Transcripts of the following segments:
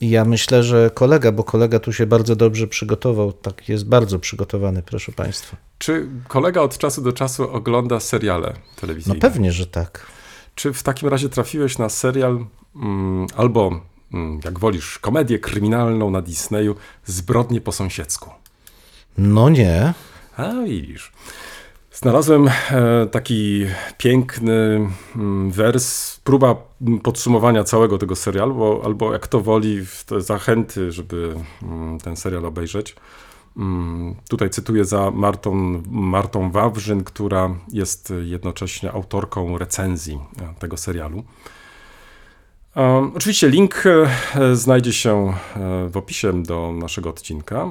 Ja myślę, że kolega, bo kolega tu się bardzo dobrze przygotował, tak jest bardzo przygotowany, proszę Państwa. Czy kolega od czasu do czasu ogląda seriale No telewizyjne? pewnie, że tak. Czy w takim razie trafiłeś na serial mm, albo, mm, jak wolisz, komedię kryminalną na Disneyu Zbrodnie po sąsiedzku? No nie. A widzisz. Znalazłem e, taki piękny mm, wers, próba podsumowania całego tego serialu, bo, albo jak to woli, zachęty, żeby mm, ten serial obejrzeć. Mm, Tutaj cytuję za Martą, Martą Wawrzyn, która jest jednocześnie autorką recenzji e, tego serialu. Um, oczywiście link e, znajdzie się e, w opisie do naszego odcinka.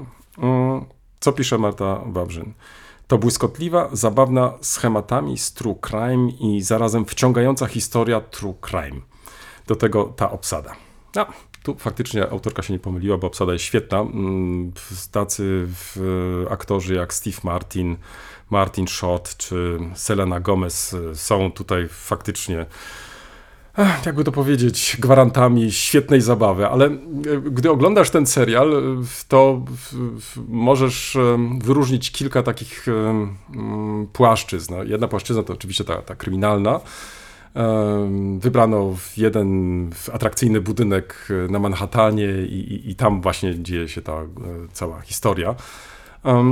Co pisze Marta Wawrzyn? To błyskotliwa, zabawna schematami z true crime i zarazem wciągająca historia true crime. Do tego ta obsada. No, tu faktycznie autorka się nie pomyliła, bo obsada jest świetna. Mm, Tacy aktorzy jak Steve Martin, Martin Short czy Selena Gomez y, są tutaj faktycznie jakby to powiedzieć, gwarantami świetnej zabawy, ale e, gdy oglądasz ten serial, e, to możesz e, wyróżnić kilka takich płaszczyzn. No, Jedna płaszczyzna to oczywiście ta, ta kryminalna. Wybrano jeden atrakcyjny budynek na Manhattanie i, i, i tam właśnie dzieje się ta cała historia.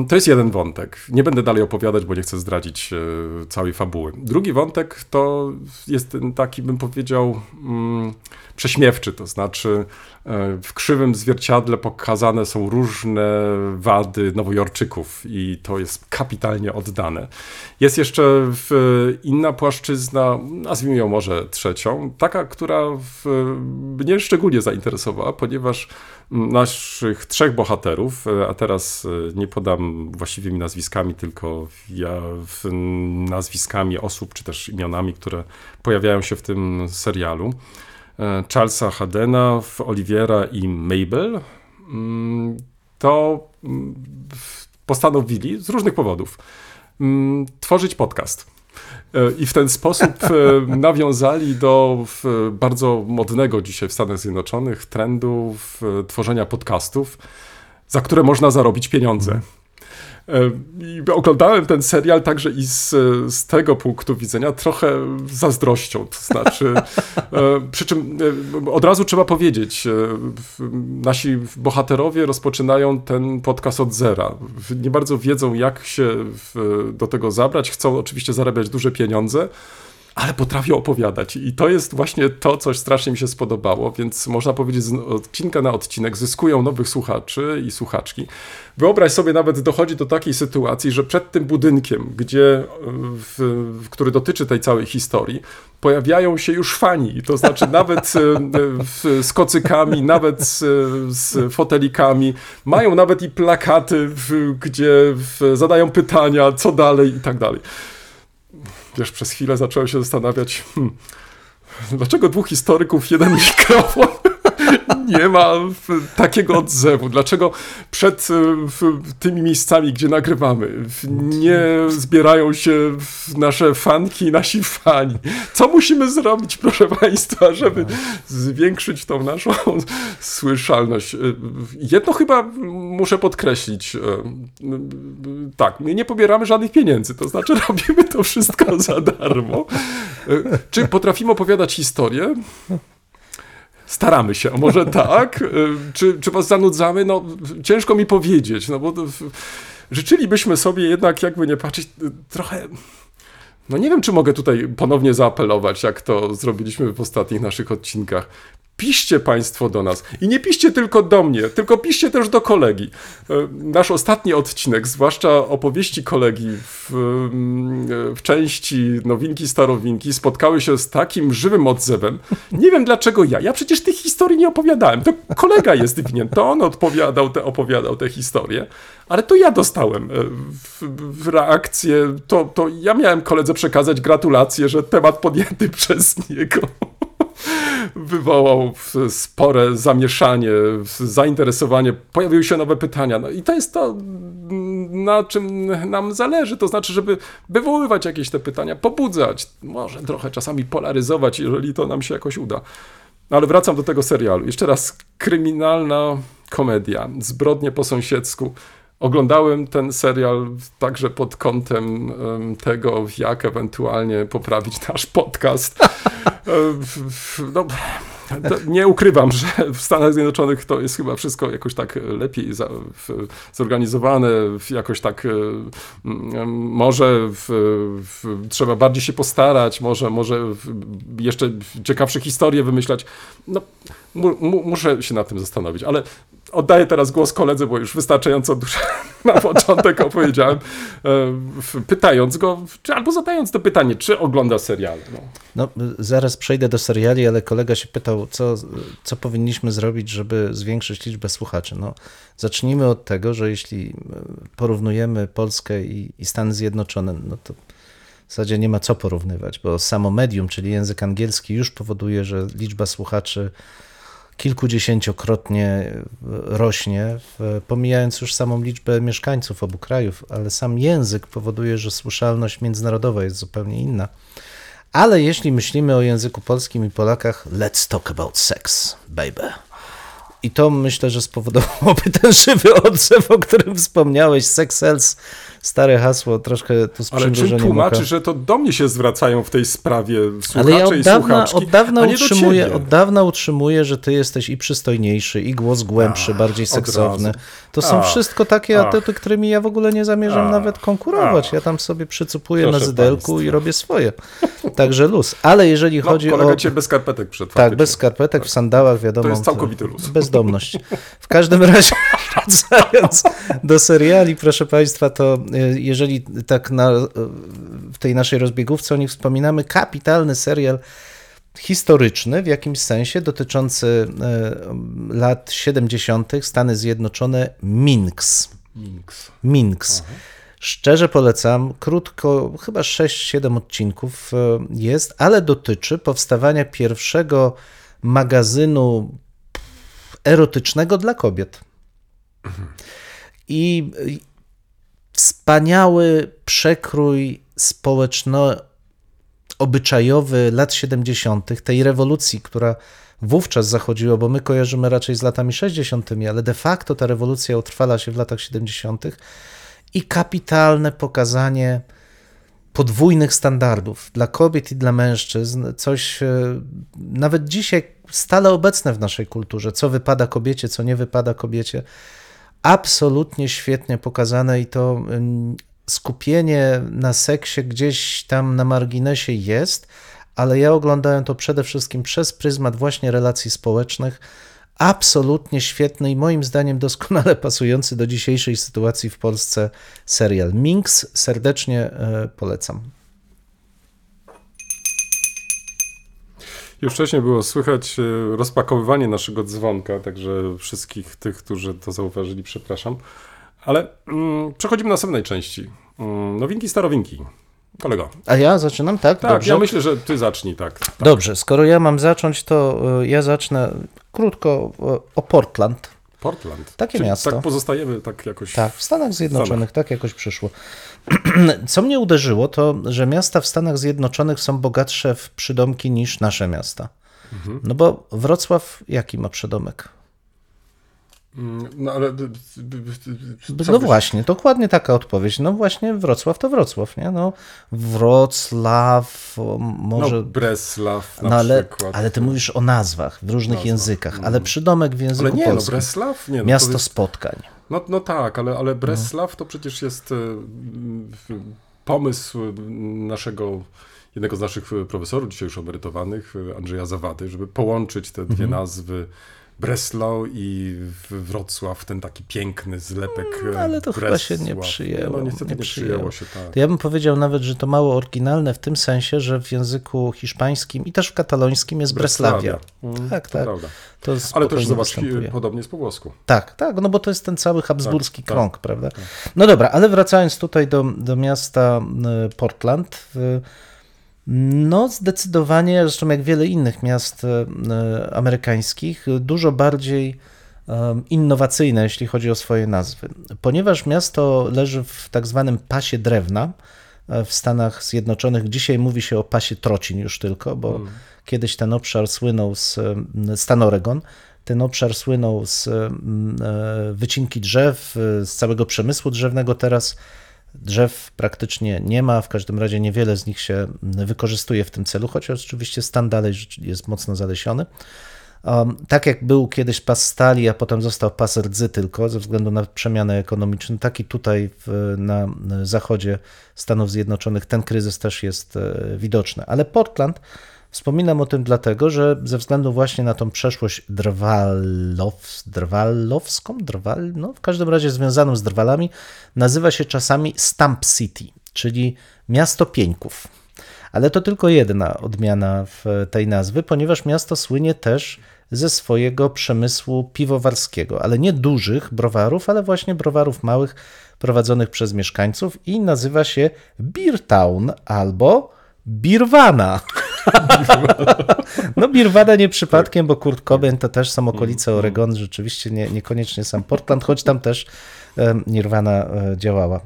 To jest jeden wątek. Nie będę dalej opowiadać, bo nie chcę zdradzić e, całej fabuły. Drugi wątek to jest ten taki, bym powiedział, mm, prześmiewczy, to znaczy e, w krzywym zwierciadle pokazane są różne wady Nowojorczyków i to jest kapitalnie oddane. Jest jeszcze inna płaszczyzna, nazwijmy ją może trzecią, taka, która mnie szczególnie zainteresowała, ponieważ naszych trzech bohaterów, e, a teraz nie podam właściwymi nazwiskami, tylko ja nazwiskami osób, czy też imionami, które pojawiają się w tym serialu. E, Charlesa Haddena, w Oliviera i Mabel, mm, to mm, postanowili z różnych powodów mm, tworzyć podcast. E, I w ten sposób e, nawiązali do bardzo modnego dzisiaj w Stanach Zjednoczonych trendu tworzenia podcastów, za które można zarobić pieniądze. E, I oglądałem ten serial także i z, z tego punktu widzenia trochę zazdrością. To znaczy, e, przy czym e, od razu trzeba powiedzieć, nasi bohaterowie rozpoczynają ten podcast od zera. Nie bardzo wiedzą, jak się do tego zabrać. Chcą oczywiście zarabiać duże pieniądze. Ale potrafią opowiadać. I to jest właśnie to, coś strasznie mi się spodobało, więc można powiedzieć, z odcinka na odcinek zyskują nowych słuchaczy i słuchaczki. Wyobraź sobie, nawet dochodzi do takiej sytuacji, że przed tym budynkiem, gdzie, w, w, który dotyczy tej całej historii, pojawiają się już fani. To znaczy nawet e, w, z kocykami, nawet z, z fotelikami. Mają nawet i plakaty, gdzie zadają pytania, co dalej i tak dalej wiesz, przez chwilę zacząłem się zastanawiać, hmm, dlaczego dwóch historyków, jeden mikrofon nie ma takiego odzewu? Dlaczego przed e, tymi miejscami, gdzie nagrywamy, nie zbierają się nasze fanki nasi fani? Co musimy zrobić, proszę Państwa, żeby zwiększyć tą naszą słyszalność? E, Jedno chyba muszę podkreślić. e, Tak, my nie pobieramy żadnych pieniędzy, to znaczy robimy to wszystko za darmo. Czy potrafimy opowiadać historię? Staramy się, a może tak? E, Czy, czy was zanudzamy? No, ciężko mi powiedzieć, no bo życzylibyśmy sobie jednak, jakby nie patrzeć, e, trochę No nie wiem, czy mogę tutaj ponownie zaapelować, jak to zrobiliśmy w ostatnich naszych odcinkach. Piszcie Państwo do nas. I nie piszcie tylko do mnie, tylko piszcie też do kolegi. E, Nasz ostatni odcinek, zwłaszcza opowieści kolegi w, mm, w części Nowinki, Starowinki, spotkały się z takim żywym odzewem. Nie wiem dlaczego ja. Ja przecież tych historii nie opowiadałem. To kolega jest winien. To on odpowiadał te, opowiadał te historie. Ale to ja dostałem e, w, w reakcję. To, to ja miałem koledze przekazać gratulacje, że temat podjęty przez niego wywołał spore zamieszanie, zainteresowanie, pojawiły się nowe pytania. No i to jest to, na czym nam zależy. To znaczy, żeby wywoływać jakieś te pytania, pobudzać, może trochę czasami polaryzować, jeżeli to nam się jakoś uda. No Ale wracam do tego serialu. Jeszcze raz, kryminalna komedia, zbrodnie po sąsiedzku. Oglądałem ten serial także pod kątem em, tego, jak ewentualnie poprawić nasz podcast. No, nie ukrywam, że w Stanach Zjednoczonych to jest chyba wszystko jakoś tak lepiej zorganizowane, jakoś tak e, może w, w, trzeba bardziej się postarać, może, może jeszcze ciekawsze historie wymyślać. No, mu, mu, muszę się nad tym zastanowić, ale oddaję teraz głos koledze, bo już wystarczająco dużo na początek opowiedziałem, e, pytając go, albo zadając to pytanie, czy ogląda seriale. No. No, zaraz przejdę do seriali, ale kolega się pytał, co, co powinniśmy zrobić, żeby zwiększyć liczbę słuchaczy. No, zacznijmy od tego, że jeśli e, porównujemy Polskę i, i Stany Zjednoczone, no to w zasadzie nie ma co porównywać, bo samo medium, czyli język angielski, już powoduje, że liczba słuchaczy kilkudziesięciokrotnie rośnie, pomijając już samą liczbę mieszkańców obu krajów, ale sam język powoduje, że słyszalność międzynarodowa jest zupełnie inna. Ale jeśli myślimy o języku polskim i Polakach, let's talk about sex, baby. I to myślę, że spowodowałoby ten żywy odzew, o którym wspomniałeś. Sex sells, stare hasło, troszkę tu z Ale czym tłumaczy, oka. że to do mnie się zwracają w tej sprawie słuchacze Ale ja od i dawna, od dawna utrzymuję, od dawna utrzymuję, że ty jesteś i przystojniejszy, i głos głębszy, bardziej od seksowny. To są Ach, wszystko takie ach. atuty, którymi ja w ogóle nie zamierzam Ach, nawet konkurować. ach. Ja tam sobie przycupuję na Proszę zydelku i państwa. robię swoje. Także luz. Ale jeżeli No, chodzi kolega o... cię bez skarpetek przed Tak, bez skarpetek, w sandałach, wiadomo. To jest całkowity luz. Bezdomność. W każdym razie, wracając do seriali, proszę Państwa, to jeżeli tak na, y, w tej naszej rozbiegówce o nich wspominamy, kapitalny serial historyczny w jakimś sensie dotyczący y, lat 70. Stany Zjednoczone Minx. Minx. Szczerze polecam, krótko, chyba 6-7 odcinków jest, ale dotyczy powstawania pierwszego magazynu erotycznego dla kobiet. I y, wspaniały przekrój społeczno-obyczajowy lat 70., tej rewolucji, która wówczas zachodziła, bo my kojarzymy raczej z latami 60., ale de facto ta rewolucja utrwala się w latach 70. i kapitalne pokazanie podwójnych standardów dla kobiet i dla mężczyzn, coś e, nawet dzisiaj stale obecne w naszej kulturze, co wypada kobiecie, co nie wypada kobiecie. Absolutnie świetnie pokazane i to skupienie na seksie gdzieś tam na marginesie jest, ale ja oglądałem to przede wszystkim przez pryzmat właśnie relacji społecznych. Absolutnie świetny i moim zdaniem doskonale pasujący do dzisiejszej sytuacji w Polsce serial Minx. Serdecznie e, polecam. Już wcześniej było słychać e, rozpakowywanie naszego dzwonka, także wszystkich tych, którzy to zauważyli, przepraszam. Ale mm, przechodzimy do następnej części. Mm, nowinki, starowinki. Kolego. A ja zaczynam, tak? Tak, Dobrze. ja myślę, że ty zacznij, tak. tak. Dobrze, skoro ja mam zacząć, to e, ja zacznę krótko e, o Portland. Portland. Takie Czyli miasto. Tak pozostajemy tak jakoś... Tak, w Stanach Zjednoczonych tak jakoś przyszło. Co mnie uderzyło, to że miasta w Stanach Zjednoczonych są bogatsze w przydomki niż nasze miasta. Mhm. No bo Wrocław jaki ma przydomek? Mm, No ale... No byś- właśnie, dokładnie taka odpowiedź. No właśnie Wrocław to Wrocław, nie? No Wrocław, może... No Bresław na No ale, przykład. ale ty mówisz o nazwach w różnych Nazwach, językach, ale przydomek w języku Ale nie, no polskim. Bresław? Nie, no, Miasto to jest, spotkań. No, no tak, ale, ale Bresław to przecież jest... e, pomysł naszego, jednego z naszych profesorów, dzisiaj już emerytowanych, Andrzeja Zawady, żeby połączyć te dwie nazwy Breslau i w- Wrocław, ten taki piękny zlepek No, ale to chyba się nie Bresław. przyjęło, No niestety nie nie, przyjęło. się, tak. To ja bym powiedział nawet, że to mało oryginalne w tym sensie, że w języku hiszpańskim i też w katalońskim jest Breslavia. Mm, Tak, to tak. To Ale też zobacz, podobnie jest po włosku. Tak, tak, no bo to jest ten cały habsburski Tak, tak, krąg, prawda? No dobra, ale wracając tutaj do, do miasta y, Portland, y, no zdecydowanie, zresztą jak wiele innych miast y, amerykańskich, dużo bardziej innowacyjne, jeśli chodzi o swoje nazwy. Ponieważ miasto leży w tak zwanym pasie drewna e, w Stanach Zjednoczonych, dzisiaj mówi się o pasie trocin już tylko, bo kiedyś ten obszar słynął z stan Oregon, ten obszar słynął z e, wycinki drzew, e, z całego przemysłu drzewnego. Teraz drzew praktycznie nie ma, w każdym razie niewiele z nich się wykorzystuje w tym celu, chociaż oczywiście stan dalej jest mocno zalesiony. Um, tak jak był kiedyś pas stali, a potem został pas rdzy tylko ze względu na przemianę ekonomiczną, tak i tutaj w, na zachodzie Stanów Zjednoczonych ten kryzys też jest e, widoczny. Ale Portland, wspominam o tym dlatego, że ze względu właśnie na tą przeszłość drwalows, drwalowską, drwal, no w każdym razie związaną z drwalami, nazywa się czasami Stamp City, czyli miasto pieńków. Ale to tylko jedna odmiana w tej nazwy, ponieważ miasto słynie też ze swojego przemysłu piwowarskiego, ale nie dużych browarów, ale właśnie browarów małych prowadzonych przez mieszkańców i nazywa się Beer Town albo Birwana. No Birwana nie przypadkiem, bo Kurt Cobain to też są okolice Oregon, rzeczywiście nie, niekoniecznie sam Portland, choć tam też em, Nirvana e, działała.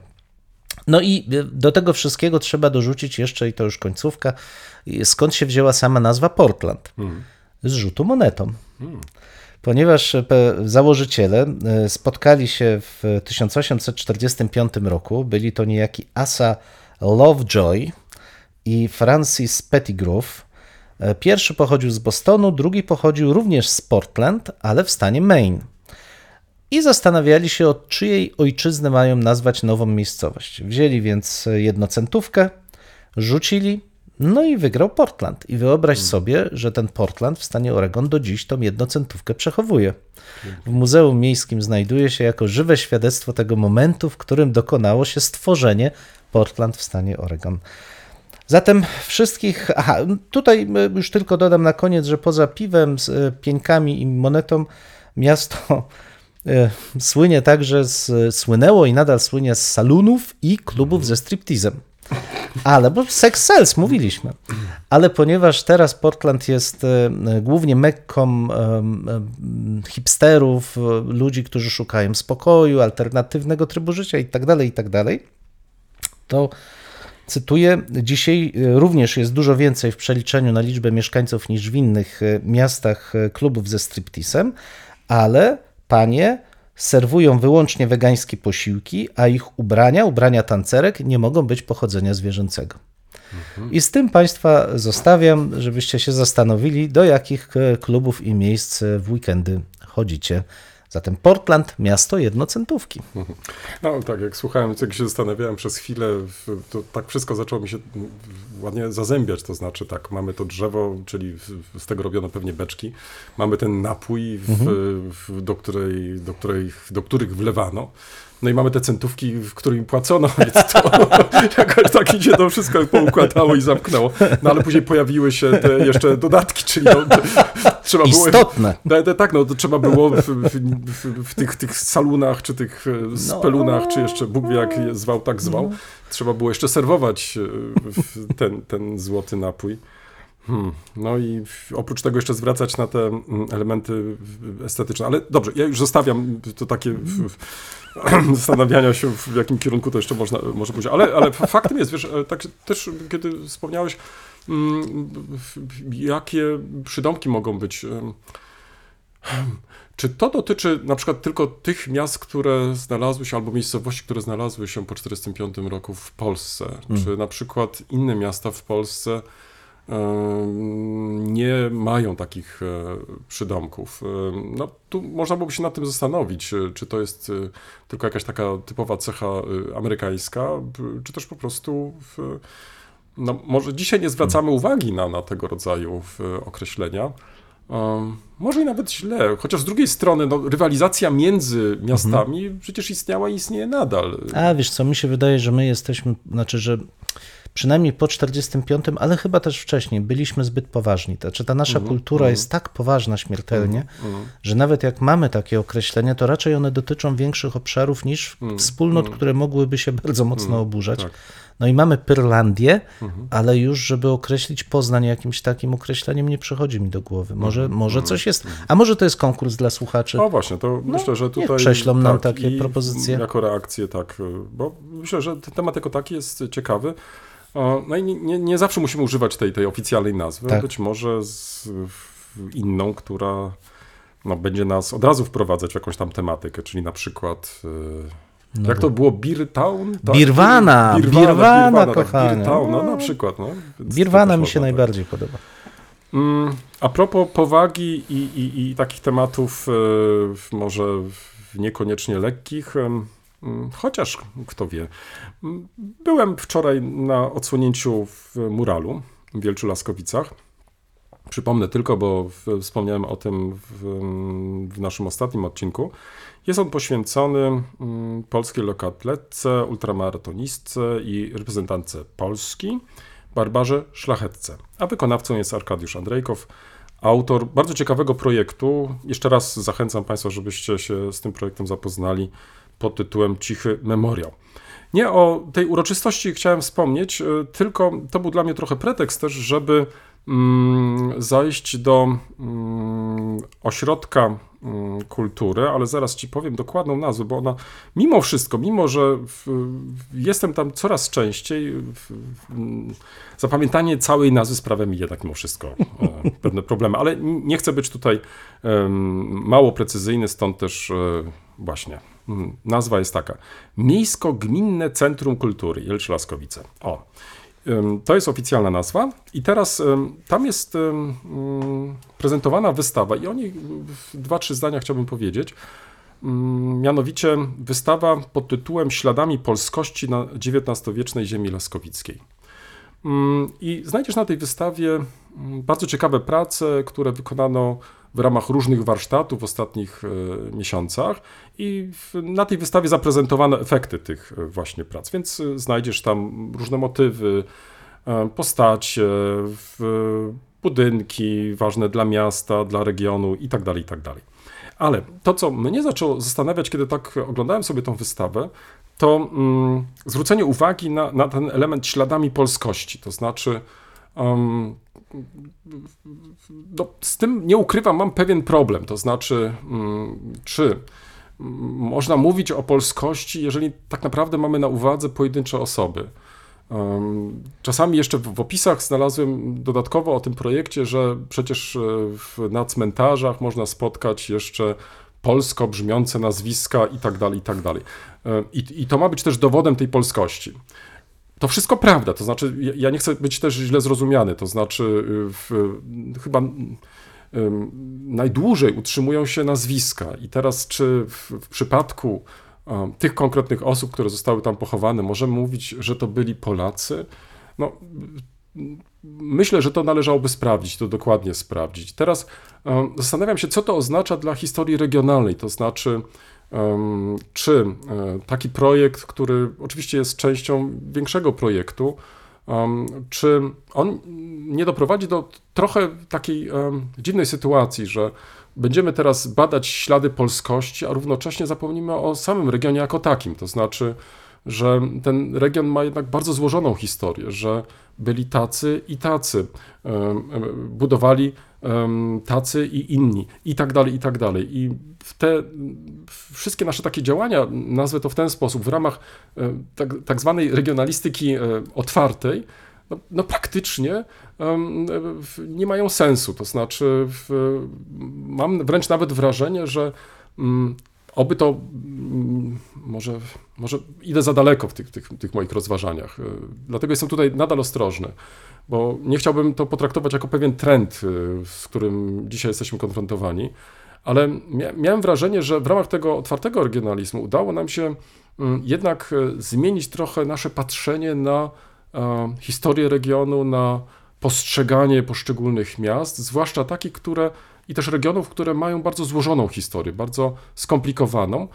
No i y, do tego wszystkiego trzeba dorzucić jeszcze, i to już końcówka, skąd się wzięła sama nazwa Portland? Z rzutu monetą. Ponieważ e, założyciele e, spotkali się w 1845 roku, byli to niejaki Asa Lovejoy i Francis Pettigrew. E, Pierwszy pochodził z Bostonu, drugi pochodził również z Portland, ale w stanie Maine i zastanawiali się, od czyjej ojczyzny mają nazwać nową miejscowość. Wzięli więc jednocentówkę, rzucili, no i wygrał Portland. I wyobraź sobie, że ten Portland w stanie Oregon do dziś tą jednocentówkę przechowuje. W Muzeum Miejskim znajduje się jako żywe świadectwo tego momentu, w którym dokonało się stworzenie Portland w stanie Oregon. Zatem wszystkich. Aha, tutaj y, już tylko dodam na koniec, że poza piwem, z y, pieńkami i monetą, miasto y, słynie także z, słynęło i nadal słynie z salonów i klubów ze striptizem. Ale, bo sex sells, mówiliśmy. Ale ponieważ teraz Portland jest głównie mekką hipsterów, ludzi, którzy szukają spokoju, alternatywnego trybu życia i tak dalej, i tak to cytuję, dzisiaj y, również jest dużo więcej w przeliczeniu na liczbę mieszkańców niż w innych y, miastach y, klubów ze striptisem, ale panie serwują wyłącznie wegańskie posiłki, a ich ubrania, ubrania tancerek nie mogą być pochodzenia zwierzęcego. I z tym Państwa zostawiam, żebyście się zastanowili, do jakich e, klubów i miejsc e, w weekendy chodzicie. Zatem Portland, miasto jednocentówki. No tak, jak słuchałem, jak się zastanawiałem przez chwilę, to tak wszystko zaczęło mi się ładnie zazębiać, to znaczy tak, mamy to drzewo, czyli z tego robiono pewnie beczki, mamy ten napój, w, w, do, której, do, której, do których wlewano, no i mamy te centówki, w których płacono, więc to jakoś tak się to wszystko poukładało i zamknęło. No ale później pojawiły się te jeszcze dodatki, czyli no, trzeba było... Istotne. No, tak, no to trzeba było w, w, w, w tych, tych salunach, czy tych e, spelunach, czy jeszcze Bóg wie jak je zwał, tak zwał, trzeba było jeszcze serwować e, ten, ten złoty napój. Hmm. No i oprócz tego jeszcze zwracać na te mm, elementy estetyczne. Ale dobrze, ja już zostawiam to takie w, w, zastanawiania się, w jakim kierunku to jeszcze można, może pójść. Ale, ale faktem jest, wiesz, e, tak też kiedy wspomniałeś, mm, jakie przydomki mogą być. czy to dotyczy na przykład tylko tych miast, które znalazły się, albo miejscowości, które znalazły się po 1945 roku w Polsce? Czy na przykład inne miasta w Polsce nie mają takich e, przydomków. No, tu można byłoby się nad tym zastanowić, e, czy to jest e, tylko jakaś taka typowa cecha amerykańska, czy też po prostu w, no, może dzisiaj nie zwracamy uwagi na, na tego rodzaju określenia. Um, może i nawet źle, chociaż z drugiej strony no, rywalizacja między miastami przecież istniała i istnieje nadal. A wiesz co, mi się wydaje, że my jesteśmy, znaczy, że przynajmniej po 45, ale chyba też wcześniej, byliśmy zbyt poważni. Znaczy ta nasza kultura jest tak poważna śmiertelnie, że nawet jak mamy takie określenia, to raczej one dotyczą większych obszarów niż wspólnot, które mogłyby się bardzo mocno oburzać. tak. No i mamy Pyrlandię, ale już, żeby określić Poznań jakimś takim określeniem, nie przychodzi mi do głowy. Może, może coś jest, a może to jest konkurs dla słuchaczy. O właśnie, to myślę, że tutaj... prześlą nam tak, takie i propozycje. Jako reakcję, tak, bo myślę, że ten temat jako taki jest ciekawy. No i nie, nie, zawsze musimy używać tej, tej oficjalnej nazwy, Tak. być może z inną, która no, będzie nas od razu wprowadzać w jakąś tam tematykę, czyli na przykład... y, Jak to było? Beer Town? Tak? No Birwana, Birwana, kochanie. Beer Town, no na przykład. No, Więc Birwana mi się tak. najbardziej podoba. Mm, A propos powagi i, i, i takich tematów, w- może niekoniecznie lekkich, mm, chociaż kto wie. Byłem wczoraj na odsłonięciu w muralu w Wielczu Laskowicach. Przypomnę tylko, bo wspomniałem o tym w, w naszym ostatnim odcinku. Jest on poświęcony mm, polskiej lokatletce, ultramaratonistce i reprezentantce Polski, Barbarze Szlachetce. A wykonawcą jest Arkadiusz Andrejkow, autor bardzo ciekawego projektu. Jeszcze raz zachęcam Państwa, żebyście się z tym projektem zapoznali pod tytułem Cichy Memoriał. Nie o tej uroczystości chciałem wspomnieć, y, tylko to był dla mnie trochę pretekst też, żeby mm, zajść do mm, ośrodka mm, kultury, ale zaraz ci powiem dokładną nazwę, bo ona mimo wszystko, mimo że jestem tam coraz częściej, zapamiętanie całej nazwy sprawia mi jednak mimo wszystko e, pewne problemy, ale nie chcę być tutaj mało precyzyjny, stąd też e, właśnie nazwa jest taka. Miejsko-Gminne Centrum Kultury Jelcz Laskowice. O, To jest oficjalna nazwa i teraz tam jest ym, prezentowana wystawa i o niej dwa, trzy zdania chciałbym powiedzieć. Ym, Mianowicie wystawa pod tytułem Śladami polskości na XIX-wiecznej ziemi laskowickiej. I znajdziesz na tej wystawie bardzo ciekawe prace, które wykonano w ramach różnych warsztatów w ostatnich e, miesiącach i na tej wystawie zaprezentowano efekty tych e, właśnie prac, więc e, znajdziesz tam różne motywy, e, postacie, budynki ważne dla miasta, dla regionu itd., itd. Ale to, co mnie zaczęło zastanawiać, kiedy tak oglądałem sobie tą wystawę, to mm, zwrócenie uwagi na, na ten element śladami polskości, to znaczy um, no, z tym nie ukrywam, mam pewien problem. To znaczy, mm, czy można mówić o polskości, jeżeli tak naprawdę mamy na uwadze pojedyncze osoby? Czasami jeszcze w, opisach znalazłem dodatkowo o tym projekcie, że przecież e, na cmentarzach można spotkać jeszcze polsko brzmiące nazwiska i tak dalej, i tak dalej. E, I, I to ma być też dowodem tej polskości. To wszystko prawda, to znaczy, ja- nie chcę być też źle zrozumiany, to znaczy, y, w, chyba najdłużej utrzymują się nazwiska. I teraz, czy w, w przypadku tych konkretnych osób, które zostały tam pochowane, możemy mówić, że to byli Polacy? No, myślę, że to należałoby sprawdzić, to dokładnie sprawdzić. Teraz zastanawiam się, co to oznacza dla historii regionalnej, to znaczy, czy e, taki projekt, który oczywiście jest częścią większego projektu, czy on nie doprowadzi do trochę takiej dziwnej sytuacji, że będziemy teraz badać ślady polskości, a równocześnie zapomnimy o samym regionie jako takim, to znaczy, że ten region ma jednak bardzo złożoną historię, że byli tacy i tacy, budowali tacy i inni, i tak dalej, i tak dalej. I te wszystkie nasze takie działania, nazwę to w ten sposób, w ramach tak, tak zwanej regionalistyki e, otwartej, no, no praktycznie nie mają sensu. To znaczy, w, mam wręcz nawet wrażenie, że mm, oby to mm, może, może idę za daleko w tych, tych, tych moich rozważaniach. e, Dlatego jestem tutaj nadal ostrożny. bo nie chciałbym to potraktować jako pewien trend, y, z którym dzisiaj jesteśmy konfrontowani, ale mia miałem wrażenie, że w ramach tego otwartego regionalizmu udało nam się mm, jednak e, zmienić trochę nasze patrzenie na e, historię regionu, na postrzeganie poszczególnych miast, zwłaszcza takich, które i też regionów, które mają bardzo złożoną historię, bardzo skomplikowaną,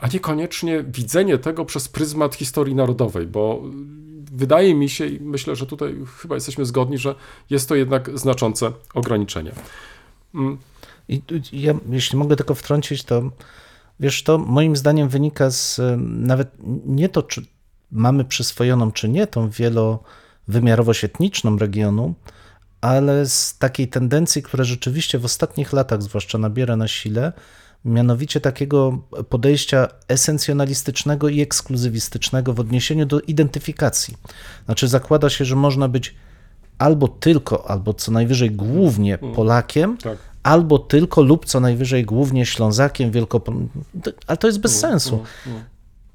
a niekoniecznie widzenie tego przez pryzmat historii narodowej, bo wydaje mi się i myślę, że tutaj chyba jesteśmy zgodni, że jest to jednak znaczące ograniczenie. Mm, I ja, jeśli mogę tylko wtrącić, to wiesz, to moim zdaniem wynika z nawet nie to, czy mamy przyswojoną, czy nie, tą wielowymiarowo-świetniczną regionu, ale z takiej tendencji, która rzeczywiście w ostatnich latach zwłaszcza nabiera na sile, mianowicie takiego podejścia esencjonalistycznego i ekskluzywistycznego w odniesieniu do identyfikacji. Znaczy zakłada się, że można być albo tylko, albo co najwyżej głównie Polakiem, tak. albo tylko lub co najwyżej głównie Ślązakiem, Wielkopol... Ale to jest bez sensu.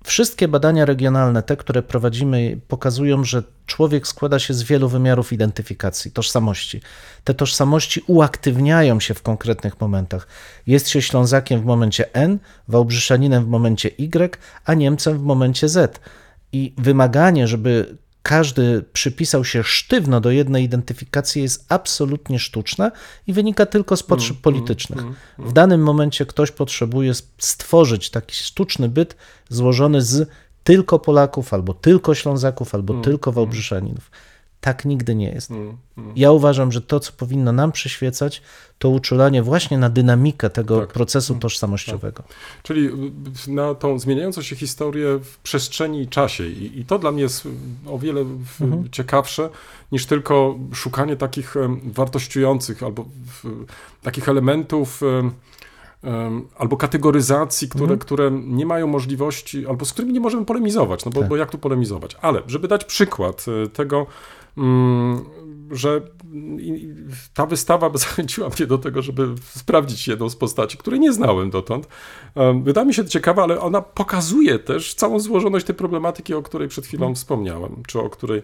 Wszystkie badania regionalne, te, które prowadzimy, pokazują, że człowiek składa się z wielu wymiarów identyfikacji, tożsamości. Te tożsamości uaktywniają się w konkretnych momentach. Jest się Ślązakiem w momencie N, Wałbrzyszaninem w momencie Y, a Niemcem w momencie Z. I wymaganie, żeby każdy przypisał się sztywno do jednej identyfikacji jest absolutnie sztuczne i wynika tylko z potrzeb politycznych. W danym momencie ktoś potrzebuje stworzyć taki sztuczny byt złożony z tylko Polaków, albo tylko Ślązaków, albo tylko Wałbrzyszaninów. Tak nigdy nie jest. Ja uważam, że to, co powinno nam przyświecać, to uczulanie właśnie na dynamikę tego Tak. procesu tożsamościowego. Czyli y, na tą zmieniającą się historię w przestrzeni i czasie. I, i to dla mnie jest y, o wiele Mhm. ciekawsze niż tylko szukanie takich wartościujących albo takich elementów. em, em, Albo kategoryzacji, które, Mhm. które nie mają możliwości, albo z którymi nie możemy polemizować, no bo, Tak. bo jak tu polemizować? Ale, żeby dać przykład y, tego, mm, że i- i ta wystawa zachęciła mnie do tego, żeby sprawdzić jedną z postaci, której nie znałem dotąd. Wydaje mi się ciekawa, ale ona pokazuje też całą złożoność tej problematyki, o której przed chwilą wspomniałem, czy o której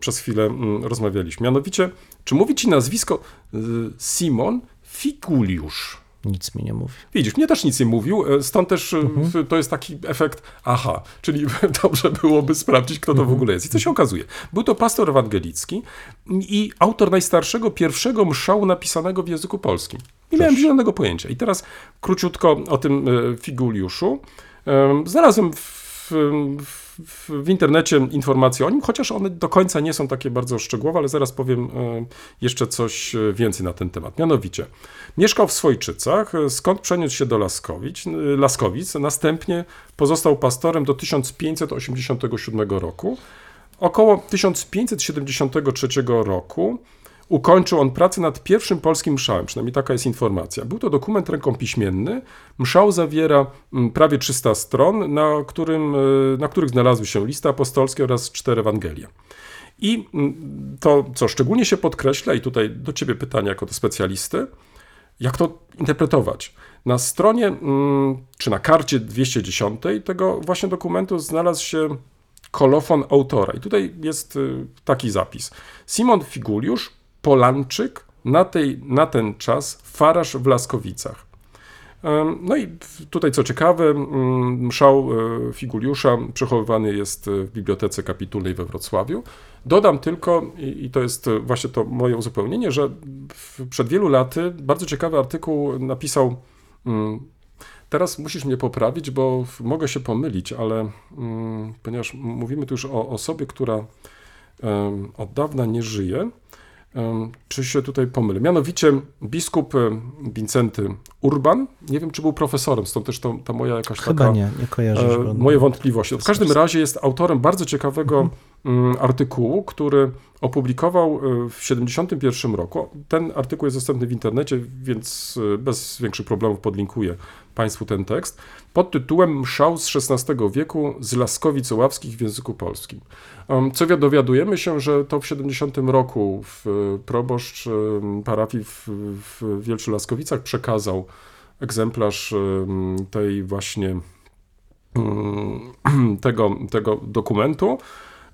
przez chwilę mm, rozmawialiśmy. Mianowicie, czy mówi ci nazwisko y, Simon Figuliusz? Nic mi nie mówi. Widzisz, mnie też nic nie mówił, e, stąd też e, w- to jest taki efekt aha, czyli dobrze byłoby sprawdzić, kto to w ogóle jest. I co się okazuje? Był to pastor ewangelicki i autor najstarszego pierwszego mszału napisanego w języku polskim. Nie miałem zielonego pojęcia. I teraz króciutko o tym e, Figuliuszu. Em, Znalazłem w, w, w internecie informacje o nim, chociaż one do końca nie są takie bardzo szczegółowe, ale zaraz powiem e, jeszcze coś e, więcej na ten temat. Mianowicie, mieszkał w Swojczycach, e, skąd przeniósł się do Laskowic, Laskowic, następnie pozostał pastorem do 1587 roku. Około 1573 roku ukończył on pracę nad pierwszym polskim mszałem, przynajmniej taka jest informacja. Był to dokument ręką piśmienny. Mszał zawiera mm, prawie 300 stron, na, którym, e, na których znalazły się listy apostolskie oraz cztery Ewangelie. I mm, to, co szczególnie się podkreśla, i tutaj do Ciebie pytanie jako do specjalisty, jak to interpretować? Na stronie, mm, czy na karcie 210 tego właśnie dokumentu znalazł się kolofon autora. I tutaj jest y, taki zapis. Simon Figuliusz, Polanczyk, na, tej, na ten czas faraż w Laskowicach. No i tutaj co ciekawe, mszał e, Figuliusza przechowywany jest w Bibliotece Kapitulnej we Wrocławiu. Dodam tylko, i to jest właśnie to moje uzupełnienie, że przed wielu laty bardzo ciekawy artykuł napisał Teraz musisz mnie poprawić, bo mogę się pomylić, ale ponieważ mówimy tu już o osobie, która od dawna nie żyje, czy się tutaj pomylę? Mianowicie biskup Wincenty Urban, nie wiem, czy był profesorem, stąd też to, ta moja jakaś Chyba taka nie, nie kojarzę. e, moje wątpliwości. W każdym razie jest autorem bardzo ciekawego mm, artykułu, który opublikował e, w 71 roku. Ten artykuł jest dostępny w internecie, więc e, bez większych problemów podlinkuję Państwu ten tekst, pod tytułem Mszał z XVI wieku z Laskowic Oławskich w języku polskim. Co wi- dowiadujemy się, że to w 70 roku w e, proboszcz em, parafii w, w Wielczy Laskowicach przekazał egzemplarz em, tej właśnie mm, tego, tego dokumentu.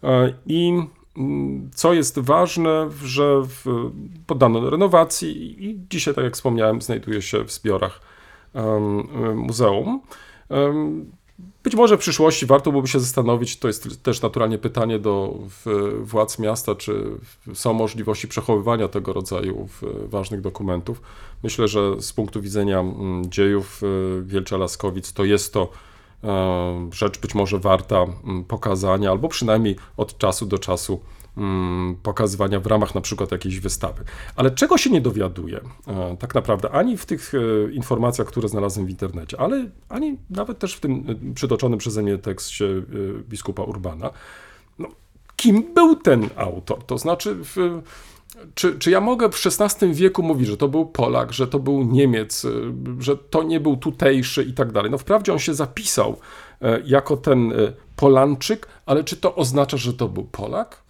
E, I co jest ważne, że w, poddano renowacji i dzisiaj, tak jak wspomniałem, znajduje się w zbiorach muzeum. Być może w przyszłości warto byłoby się zastanowić, to jest też naturalnie pytanie do władz miasta, czy są możliwości przechowywania tego rodzaju ważnych dokumentów. Myślę, że z punktu widzenia dziejów e, Wielcza Laskowic to jest to rzecz być może warta pokazania, albo przynajmniej od czasu do czasu pokazywania w ramach na przykład jakiejś wystawy. Ale czego się nie dowiaduję e, tak naprawdę ani w tych e, informacjach, które znalazłem w internecie, ale ani nawet też w tym e, przytoczonym przeze mnie tekście biskupa Urbana, no, kim był ten autor? To znaczy, w, czy, czy ja mogę w XVI wieku mówić, że to był Polak, że to był Niemiec, że to nie był tutejszy i tak dalej? No wprawdzie on się zapisał jako ten Polanczyk, ale czy to oznacza, że to był Polak?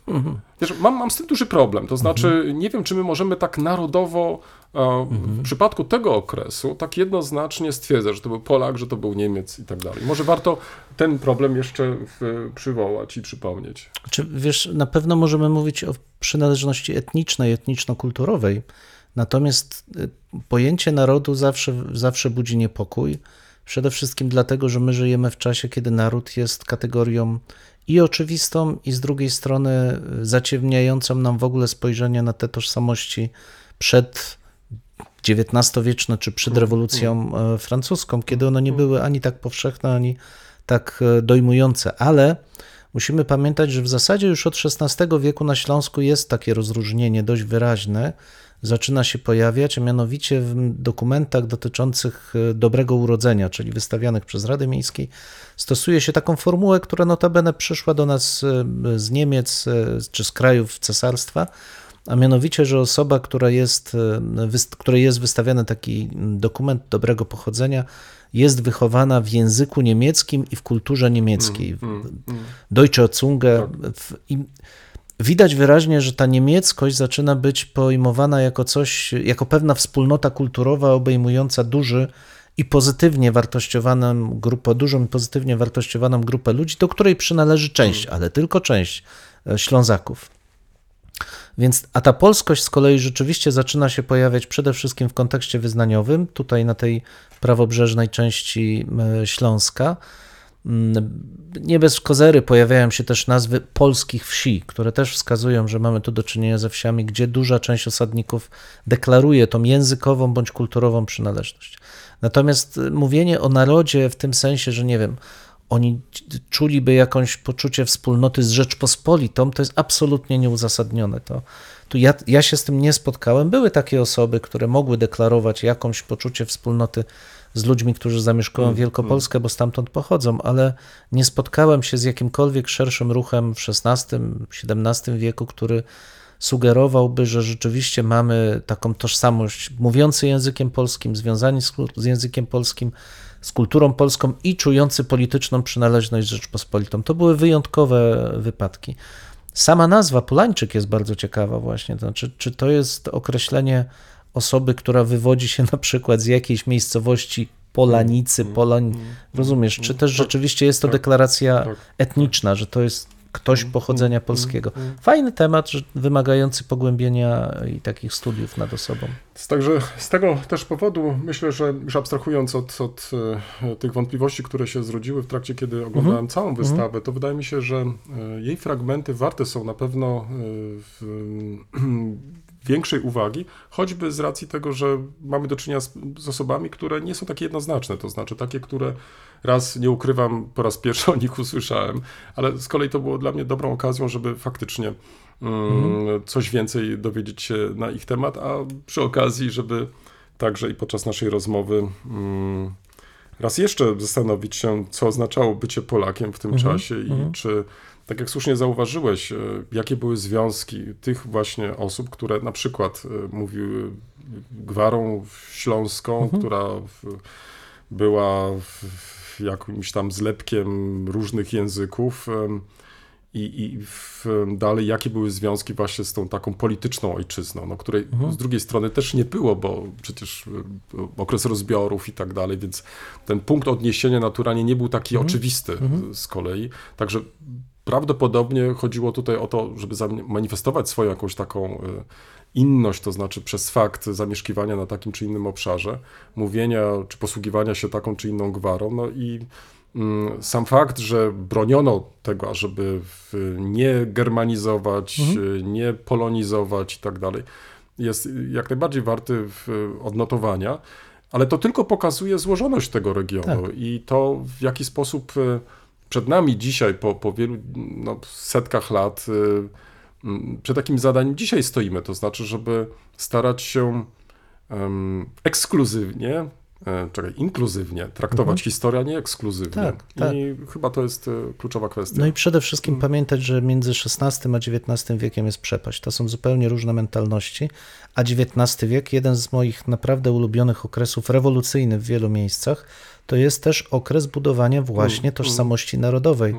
Wiesz, mam, mam z tym duży problem. To znaczy, nie wiem, czy my możemy tak narodowo e, w przypadku tego okresu tak jednoznacznie stwierdzać, że to był Polak, że to był Niemiec i tak dalej. Może warto ten problem jeszcze w, przywołać i przypomnieć. Czy wiesz, na pewno możemy mówić o przynależności etnicznej, etniczno-kulturowej, natomiast y, pojęcie narodu zawsze, zawsze budzi niepokój. Przede wszystkim dlatego, że my żyjemy w czasie, kiedy naród jest kategorią i oczywistą, i z drugiej strony zaciemniającą nam w ogóle spojrzenie na te tożsamości przed XIX-wieczne czy przed rewolucją e, francuską, kiedy one nie były ani tak powszechne, ani tak e, dojmujące. Ale musimy pamiętać, że w zasadzie już od XVI wieku na Śląsku jest takie rozróżnienie dość wyraźne, zaczyna się pojawiać, a mianowicie w dokumentach dotyczących e, dobrego urodzenia, czyli wystawianych przez Radę Miejskiej, stosuje się taką formułę, która notabene przyszła do nas e, z Niemiec e, czy z krajów cesarstwa, a mianowicie, że osoba, która jest, której jest wystawiany taki dokument dobrego pochodzenia, jest wychowana w języku niemieckim i w kulturze niemieckiej. Deutsche Zunge. W, i widać wyraźnie, że ta niemieckość zaczyna być pojmowana jako coś, jako pewna wspólnota kulturowa obejmująca duży i pozytywnie wartościowaną grupę, dużą i pozytywnie wartościowaną grupę ludzi, do której przynależy część, ale tylko część e, Ślązaków. Więc, a ta polskość z kolei rzeczywiście zaczyna się pojawiać przede wszystkim w kontekście wyznaniowym, tutaj na tej prawobrzeżnej części e, Śląska. Nie bez kozery pojawiają się też nazwy polskich wsi, które też wskazują, że mamy tu do czynienia ze wsiami, gdzie duża część osadników deklaruje tą językową bądź kulturową przynależność. Natomiast y, mówienie o narodzie w tym sensie, że nie wiem, oni czuliby jakąś poczucie wspólnoty z Rzeczpospolitą, to jest absolutnie nieuzasadnione. To, tu ja, ja się z tym nie spotkałem. Były takie osoby, które mogły deklarować jakąś poczucie wspólnoty z ludźmi, którzy zamieszkują Wielkopolskę, bo stamtąd pochodzą, ale nie spotkałem się z jakimkolwiek szerszym ruchem w XVI-XVII wieku, który sugerowałby, że rzeczywiście mamy taką tożsamość mówiący językiem polskim, związani z, z językiem polskim, z kulturą polską i czujący polityczną przynależność Rzeczpospolitą. To były wyjątkowe wypadki. Sama nazwa Polańczyk jest bardzo ciekawa właśnie, to znaczy, czy to jest określenie osoby, która wywodzi się na przykład z jakiejś miejscowości Polanicy, Polań, rozumiesz, czy też rzeczywiście jest to tak, deklaracja tak. etniczna, że to jest ktoś pochodzenia polskiego. Fajny temat, wymagający pogłębienia i takich studiów nad osobą. Także z tego też powodu myślę, że już abstrahując od, od e, tych wątpliwości, które się zrodziły w trakcie, kiedy oglądałem całą wystawę, to wydaje mi się, że e, jej fragmenty warte są na pewno e, w, większej uwagi, choćby z racji tego, że mamy do czynienia z, z osobami, które nie są takie jednoznaczne, to znaczy takie, które raz nie ukrywam, po raz pierwszy o nich usłyszałem, ale z kolei to było dla mnie dobrą okazją, żeby faktycznie mm, coś więcej dowiedzieć się na ich temat, a przy okazji, żeby także i podczas naszej rozmowy mm, raz jeszcze zastanowić się, co oznaczało bycie Polakiem w tym czasie i czy, tak jak słusznie zauważyłeś, e, jakie były związki tych właśnie osób, które na przykład e, mówiły gwarą śląską, która w, była jakimś tam zlepkiem różnych języków. I, i w, dalej, jakie były związki właśnie z tą taką polityczną ojczyzną, no, której z drugiej strony też nie było, bo przecież y, okres rozbiorów i tak dalej, więc ten punkt odniesienia naturalnie nie był taki oczywisty z kolei. Także prawdopodobnie chodziło tutaj o to, żeby zamanifestować swoją jakąś taką y, inność, to znaczy przez fakt zamieszkiwania na takim czy innym obszarze, mówienia czy posługiwania się taką czy inną gwarą, no i mm, sam fakt, że broniono tego, ażeby nie germanizować, y, nie polonizować i tak dalej, jest jak najbardziej warty odnotowania, ale to tylko pokazuje złożoność tego regionu Tak. i to w jaki sposób y, przed nami dzisiaj, po, po wielu no, setkach lat, y, mm, przed takim zadaniem dzisiaj stoimy, to znaczy, żeby starać się em, ekskluzywnie, e, czekaj, inkluzywnie traktować historię, a nie ekskluzywnie. Mhm. Tak, tak. I chyba to jest e, kluczowa kwestia. No i przede wszystkim pamiętać, że między XVI a XIX wiekiem jest przepaść. To są zupełnie różne mentalności, a XIX wiek, jeden z moich naprawdę ulubionych okresów rewolucyjnych w wielu miejscach, to jest też okres budowania właśnie tożsamości narodowej.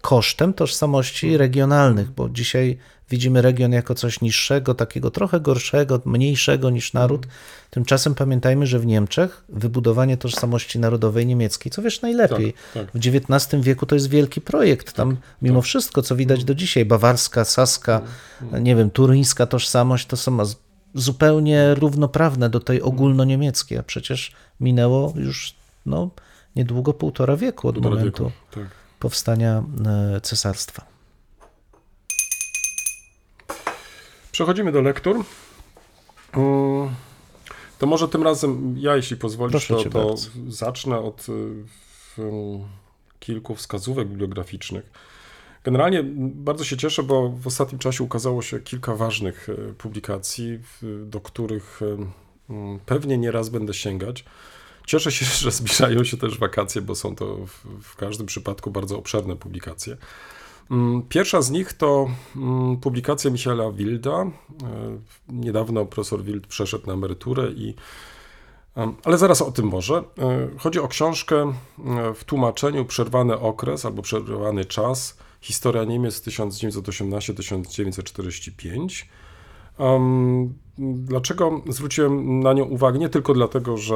Kosztem tożsamości regionalnych, bo dzisiaj widzimy region jako coś niższego, takiego trochę gorszego, mniejszego niż naród. Tymczasem pamiętajmy, że w Niemczech wybudowanie tożsamości narodowej niemieckiej, co wiesz najlepiej, Tak, tak. w XIX wieku to jest wielki projekt. Tam mimo wszystko, co widać do dzisiaj, bawarska, saska, nie wiem, turyńska tożsamość, to są zupełnie równoprawne do tej ogólnoniemieckiej, a przecież minęło już no, niedługo półtora wieku od Półtora momentu wieku, Tak. powstania e, cesarstwa. Przechodzimy do lektur. Mm, To może tym razem ja, jeśli pozwolisz, Proszę to, to bardzo. zacznę od y, kilku wskazówek bibliograficznych. Generalnie bardzo się cieszę, bo w ostatnim czasie ukazało się kilka ważnych y, publikacji, do których pewnie nieraz będę sięgać. Cieszę się, że zbliżają się też wakacje, bo są to w, w każdym przypadku bardzo obszerne publikacje. Mm, Pierwsza z nich to mm, publikacja Michaela Wilda. E, Niedawno profesor Wild przeszedł na emeryturę i ale zaraz o tym może. E, Chodzi o książkę e, w tłumaczeniu Przerwany okres albo Przerwany czas. Historia Niemiec 1918-1945. Um, dlaczego zwróciłem na nią uwagę? Nie tylko dlatego, że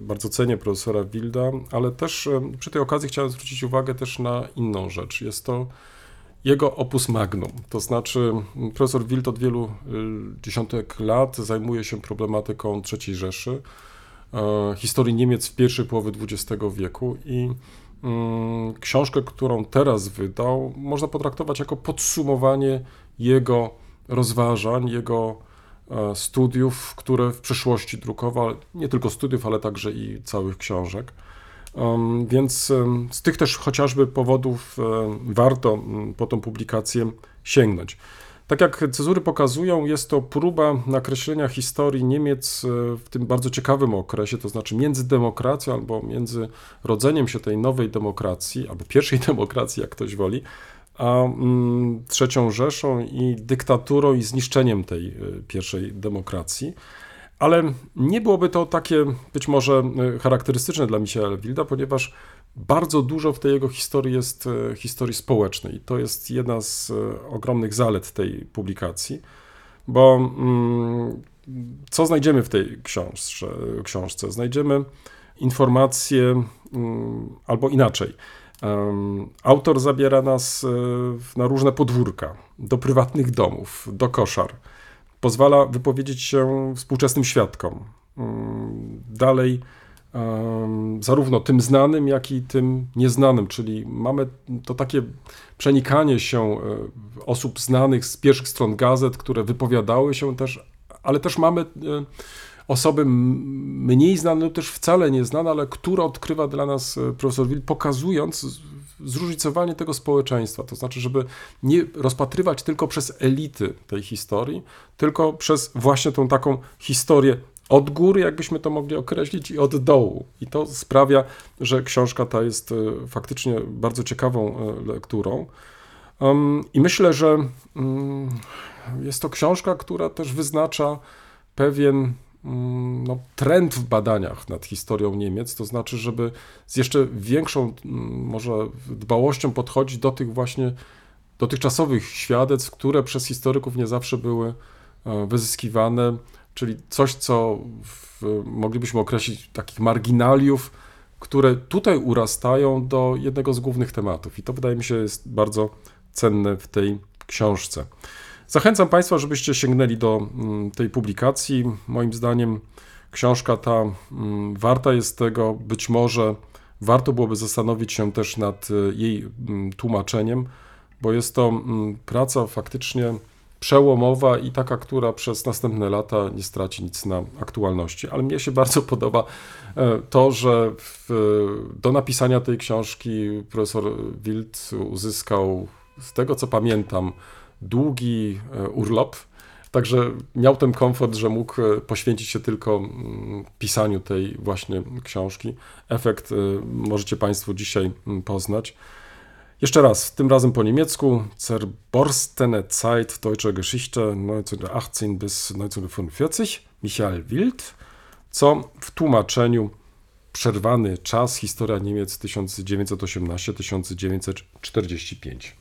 bardzo cenię profesora Wilda, ale też przy tej okazji chciałem zwrócić uwagę też na inną rzecz. Jest to jego opus magnum. To znaczy, profesor Wild od wielu y, dziesiątek lat zajmuje się problematyką III Rzeszy, e, historii Niemiec w pierwszej połowie XX wieku i książkę, którą teraz wydał, można potraktować jako podsumowanie jego rozważań, jego e, studiów, które w przyszłości drukował, nie tylko studiów, ale także i całych książek. Więc z tych też chociażby powodów em, warto po tą publikację sięgnąć. Tak jak cezury pokazują, jest to próba nakreślenia historii Niemiec e, w tym bardzo ciekawym okresie, to znaczy między demokracją albo między rodzeniem się tej nowej demokracji, albo pierwszej demokracji, jak ktoś woli, a mm, trzecią Rzeszą i dyktaturą i zniszczeniem tej y, pierwszej demokracji. Ale nie byłoby to takie być może y, charakterystyczne dla Michaela Wilda, ponieważ bardzo dużo w tej jego historii jest y, historii społecznej. To jest jedna z ogromnych zalet tej publikacji, bo mm, co znajdziemy w tej książce? książce? Znajdziemy informacje, mm, albo inaczej. Autor zabiera nas e, na różne podwórka, do prywatnych domów, do koszar. Pozwala wypowiedzieć się współczesnym świadkom. Mm, Dalej, zarówno tym znanym, jak i tym nieznanym, czyli mamy to takie przenikanie się e, osób znanych z pierwszych stron gazet, które wypowiadały się też, ale też mamy e, osoby mniej znane lub też wcale nieznane, ale które odkrywa dla nas e, profesor Wild, pokazując zróżnicowanie tego społeczeństwa. To znaczy, żeby nie rozpatrywać tylko przez elity tej historii, tylko przez właśnie tą taką historię od góry, jakbyśmy to mogli określić, i od dołu. I to sprawia, że książka ta jest e, faktycznie bardzo ciekawą e, lekturą. I myślę, że mm, jest to książka, która też wyznacza pewien no, trend w badaniach nad historią Niemiec, to znaczy, żeby z jeszcze większą mm, może dbałością podchodzić do tych właśnie dotychczasowych świadectw, które przez historyków nie zawsze były e, wyzyskiwane, czyli coś, co w, moglibyśmy określić takich marginaliów, które tutaj urastają do jednego z głównych tematów. I to wydaje mi się jest bardzo cenne w tej książce. Zachęcam Państwa, żebyście sięgnęli do mm, tej publikacji. Moim zdaniem książka ta mm, warta jest tego. Być może warto byłoby zastanowić się też nad y, jej mm, tłumaczeniem, bo jest to praca faktycznie przełomowa i taka, która przez następne lata nie straci nic na aktualności. Ale mnie się bardzo podoba e, to, że w, do napisania tej książki profesor Wild uzyskał, z tego co pamiętam, długi e, urlop. Także miał ten komfort, że mógł e, poświęcić się tylko mm, pisaniu tej właśnie książki. Efekt e, możecie Państwo dzisiaj mm, poznać. Jeszcze raz, tym razem po niemiecku. Zerborstene Zeit Deutscher Geschichte 1918 bis 1945 Michael Wild, co w tłumaczeniu Przerwany czas, historia Niemiec 1918-1945.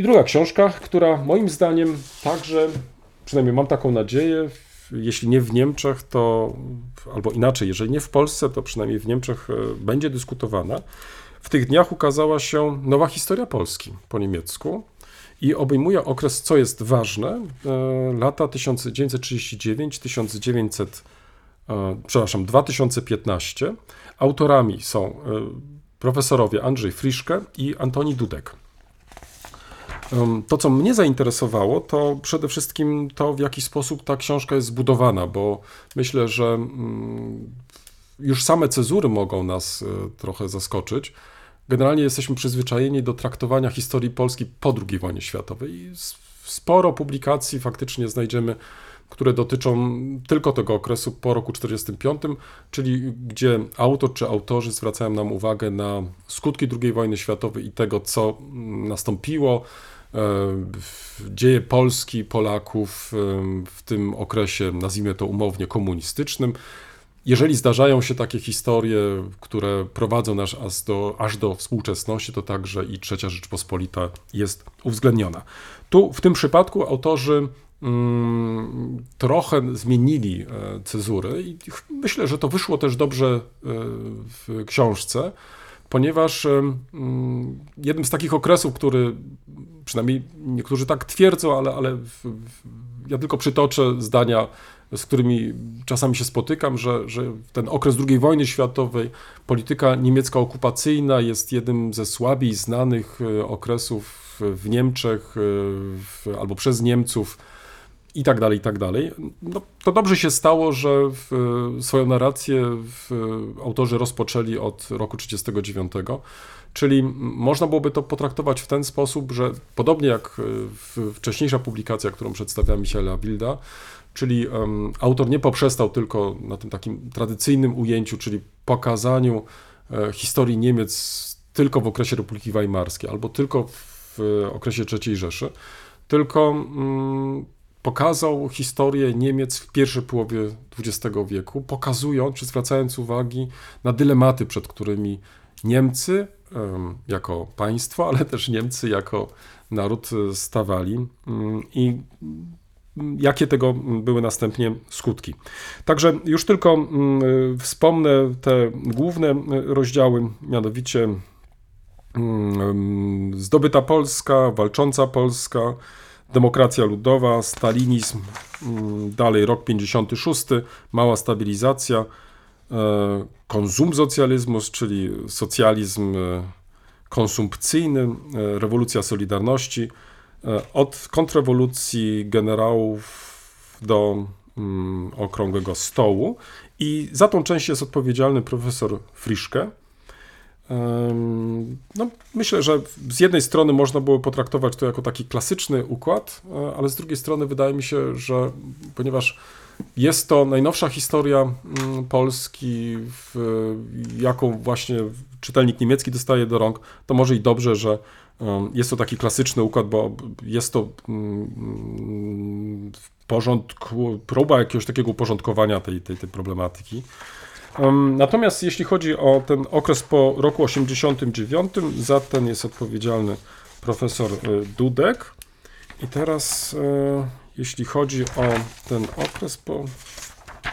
I druga książka, która moim zdaniem także, przynajmniej mam taką nadzieję, jeśli nie w Niemczech, to albo inaczej, jeżeli nie w Polsce, to przynajmniej w Niemczech e, będzie dyskutowana. W tych dniach ukazała się nowa historia Polski po niemiecku i obejmuje okres, co jest ważne, e, lata 1939-1900, e, przepraszam, 2015. Autorami są profesorowie Andrzej Friszke i Antoni Dudek. To, co mnie zainteresowało, to przede wszystkim to, w jaki sposób ta książka jest zbudowana, bo myślę, że mm, już same cezury mogą nas e, trochę zaskoczyć. Generalnie jesteśmy przyzwyczajeni do traktowania historii Polski po II wojnie światowej i sporo publikacji faktycznie znajdziemy, które dotyczą tylko tego okresu po roku 1945, czyli gdzie autor czy autorzy zwracają nam uwagę na skutki II wojny światowej i tego, co mm, nastąpiło, dzieje Polski, Polaków w tym okresie, nazwijmy to umownie, komunistycznym. Jeżeli zdarzają się takie historie, które prowadzą nas aż do, aż do współczesności, to także i Trzecia Rzeczpospolita jest uwzględniona. Tu w tym przypadku autorzy mm, trochę zmienili e, cezury i myślę, że to wyszło też dobrze e, w książce, ponieważ mm, jednym z takich okresów, który przynajmniej niektórzy tak twierdzą, ale, ale w, w, ja tylko przytoczę zdania, z którymi czasami się spotykam, że, że ten okres II wojny światowej, polityka niemiecka okupacyjna jest jednym ze słabiej znanych e, okresów w Niemczech e, w, albo przez Niemców i tak dalej, i tak dalej. No, to dobrze się stało, że w, swoją narrację w, autorzy rozpoczęli od roku 1939, czyli można byłoby to potraktować w ten sposób, że podobnie jak w, wcześniejsza publikacja, którą przedstawia Michaela Wilda, czyli em, autor nie poprzestał tylko na tym takim tradycyjnym ujęciu, czyli pokazaniu e, historii Niemiec tylko w okresie Republiki Weimarskiej albo tylko w e, okresie III Rzeszy, tylko mm, pokazał historię Niemiec w pierwszej połowie XX wieku, pokazując czy zwracając uwagi na dylematy, przed którymi Niemcy em, jako państwo, ale też Niemcy jako naród e, stawali mm, i mm, jakie tego były następnie skutki. Także już tylko mm, wspomnę te główne y, rozdziały, mianowicie zdobyta Polska, walcząca Polska, demokracja ludowa, stalinizm, mm, dalej rok 56, mała stabilizacja, e, konsum socjalizmus, czyli socjalizm e, konsumpcyjny, e, rewolucja Solidarności, od kontrrewolucji generałów do mm, okrągłego stołu i za tą część jest odpowiedzialny profesor Friszke. No, myślę, że z jednej strony można było potraktować to jako taki klasyczny układ, e, ale z drugiej strony wydaje mi się, że ponieważ jest to najnowsza historia mm, Polski, w, jaką właśnie czytelnik niemiecki dostaje do rąk, to może i dobrze, że jest to taki klasyczny układ, bo jest to mm, w porządku, próba jakiegoś takiego uporządkowania tej, tej, tej problematyki. Natomiast jeśli chodzi o ten okres po roku 89, za ten jest odpowiedzialny profesor e, Dudek. I teraz, e, jeśli chodzi o ten okres po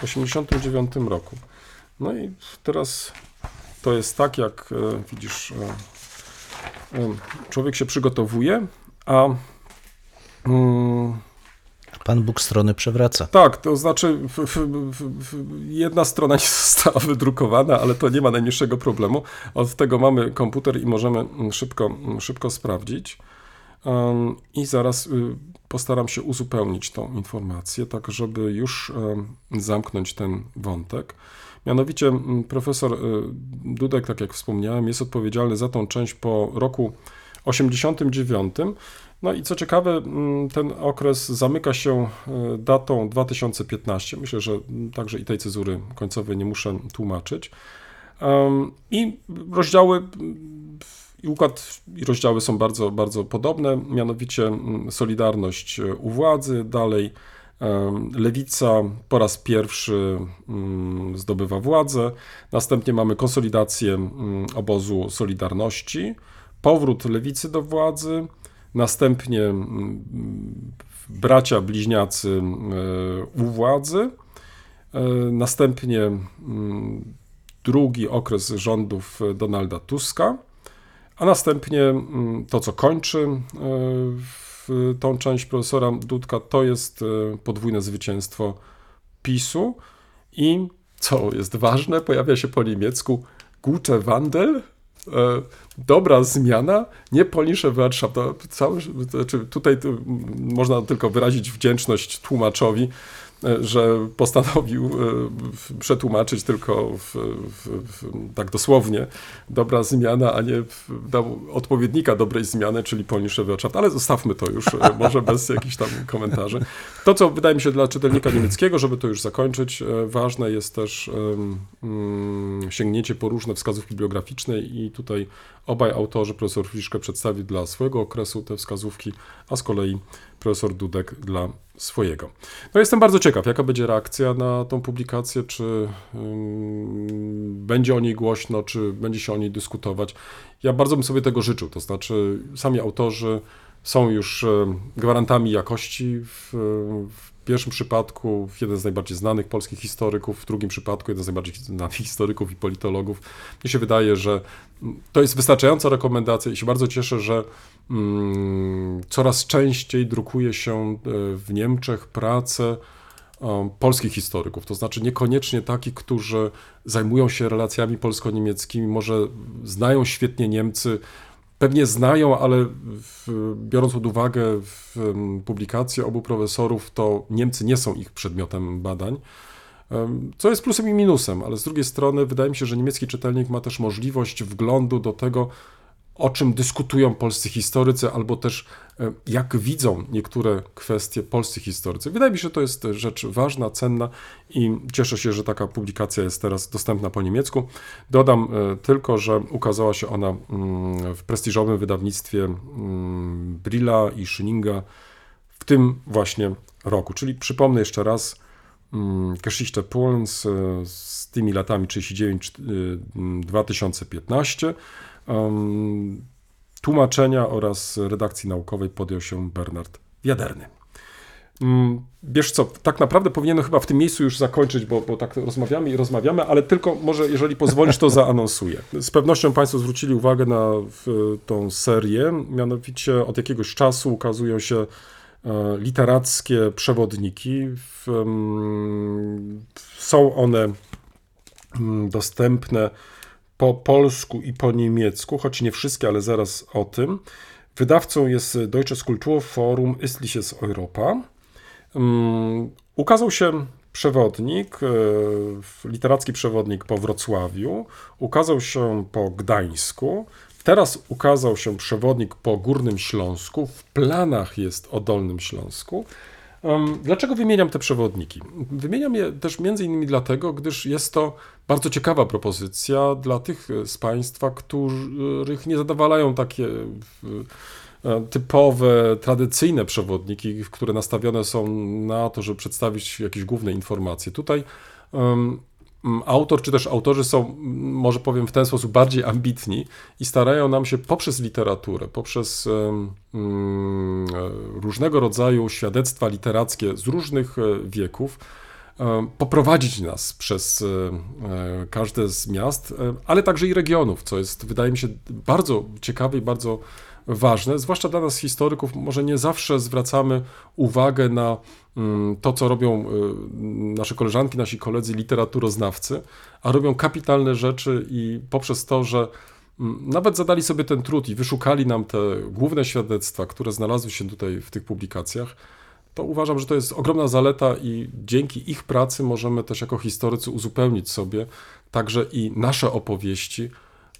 89 roku. No i teraz to jest tak, jak e, widzisz, człowiek się przygotowuje, a mm, Pan Bóg strony przewraca. tak, to znaczy jedna strona nie została wydrukowana, ale to nie ma najmniejszego problemu. Od tego mamy komputer i możemy mm, szybko, mm, szybko sprawdzić. I zaraz y, postaram się uzupełnić tą informację, tak żeby już zamknąć ten wątek. Mianowicie mm, profesor y, Dudek, tak jak wspomniałem, jest odpowiedzialny za tą część po roku 89. No i co ciekawe, mm, ten okres zamyka się y, datą 2015. Myślę, że także i tej cezury końcowej nie muszę tłumaczyć. Um, I rozdziały i układ i rozdziały są bardzo, bardzo podobne, mianowicie mm, Solidarność e, u władzy, dalej Lewica po raz pierwszy mm, zdobywa władzę, następnie mamy konsolidację obozu Solidarności, powrót Lewicy do władzy, następnie mm, bracia bliźniacy e, u władzy, e, następnie mm, drugi okres rządów Donalda Tuska, a następnie mm, to, co kończy e, tą część profesora Dudka, to jest podwójne zwycięstwo PiSu. I co jest ważne, pojawia się po niemiecku Gute Wandel, dobra zmiana, nie cały, to znaczy tutaj można tylko wyrazić wdzięczność tłumaczowi, e, że postanowił e, przetłumaczyć tylko w, w, w, tak dosłownie dobra zmiana, a nie dał odpowiednika dobrej zmiany, czyli polnische Wirtschaft. Ale zostawmy to już, e, może bez jakichś tam komentarzy. To, co wydaje mi się dla czytelnika niemieckiego, żeby to już zakończyć, e, ważne jest też mm, sięgnięcie po różne wskazówki bibliograficzne i tutaj obaj autorzy, profesor Friszke przedstawił dla swojego okresu te wskazówki, a z kolei profesor Dudek dla swojego. No jestem bardzo ciekaw, jaka będzie reakcja na tą publikację, czy będzie o niej głośno, czy będzie się o niej dyskutować. Ja bardzo bym sobie tego życzył, to znaczy sami autorzy są już e, gwarantami jakości. W, w pierwszym przypadku jeden z najbardziej znanych polskich historyków, w drugim przypadku jeden z najbardziej znanych historyków i politologów. Mnie się wydaje, że mm, to jest wystarczająca rekomendacja i się bardzo cieszę, że mm, coraz częściej drukuje się e, w Niemczech prace polskich historyków, to znaczy niekoniecznie takich, którzy zajmują się relacjami polsko-niemieckimi, może znają świetnie Niemcy, pewnie znają, ale w, biorąc pod uwagę publikacje obu profesorów, to Niemcy nie są ich przedmiotem badań. Co jest plusem i minusem, ale z drugiej strony wydaje mi się, że niemiecki czytelnik ma też możliwość wglądu do tego, o czym dyskutują polscy historycy, albo też e, jak widzą niektóre kwestie polscy historycy. Wydaje mi się, że to jest rzecz ważna, cenna i cieszę się, że taka publikacja jest teraz dostępna po niemiecku. Dodam e, tylko, że ukazała się ona mm, w prestiżowym wydawnictwie mm, Brilla i Schillinga w tym właśnie roku. Czyli przypomnę jeszcze raz, mm, Geschichte Polens e, z tymi latami 39-2015. Um, tłumaczenia oraz redakcji naukowej podjął się Bernard Wiaderny. Mm, Wiesz co, tak naprawdę powinienem chyba w tym miejscu już zakończyć, bo, bo tak rozmawiamy i rozmawiamy, ale tylko może, jeżeli pozwolisz, to zaanonsuję. Z pewnością Państwo zwrócili uwagę na tą serię, mianowicie od jakiegoś czasu ukazują się e, literackie przewodniki. Są one mm, dostępne po polsku i po niemiecku, choć nie wszystkie, ale zaraz o tym. Wydawcą jest Deutsches Kulturforum Östliches Europa. Um, ukazał się przewodnik, e, literacki przewodnik po Wrocławiu, ukazał się po Gdańsku, teraz ukazał się przewodnik po Górnym Śląsku, w planach jest o Dolnym Śląsku. Dlaczego wymieniam te przewodniki? Wymieniam je też między innymi dlatego, gdyż jest to bardzo ciekawa propozycja dla tych z Państwa, których nie zadowalają takie w- e, typowe, tradycyjne przewodniki, które nastawione są na to, żeby przedstawić jakieś główne informacje. Tutaj autor czy też autorzy są, m, może powiem w ten sposób, bardziej ambitni i starają nam się poprzez literaturę, poprzez mm, e, różnego rodzaju świadectwa literackie z różnych e, wieków e, poprowadzić nas przez każde z miast, ale także i regionów, co jest, wydaje mi się, bardzo ciekawe i bardzo ważne, zwłaszcza dla nas historyków, może nie zawsze zwracamy uwagę na mm, to, co robią y, nasze koleżanki, nasi koledzy literaturoznawcy, a robią kapitalne rzeczy i poprzez to, że mm, nawet zadali sobie ten trud i wyszukali nam te główne świadectwa, które znalazły się tutaj w tych publikacjach, to uważam, że to jest ogromna zaleta i dzięki ich pracy możemy też jako historycy uzupełnić sobie także i nasze opowieści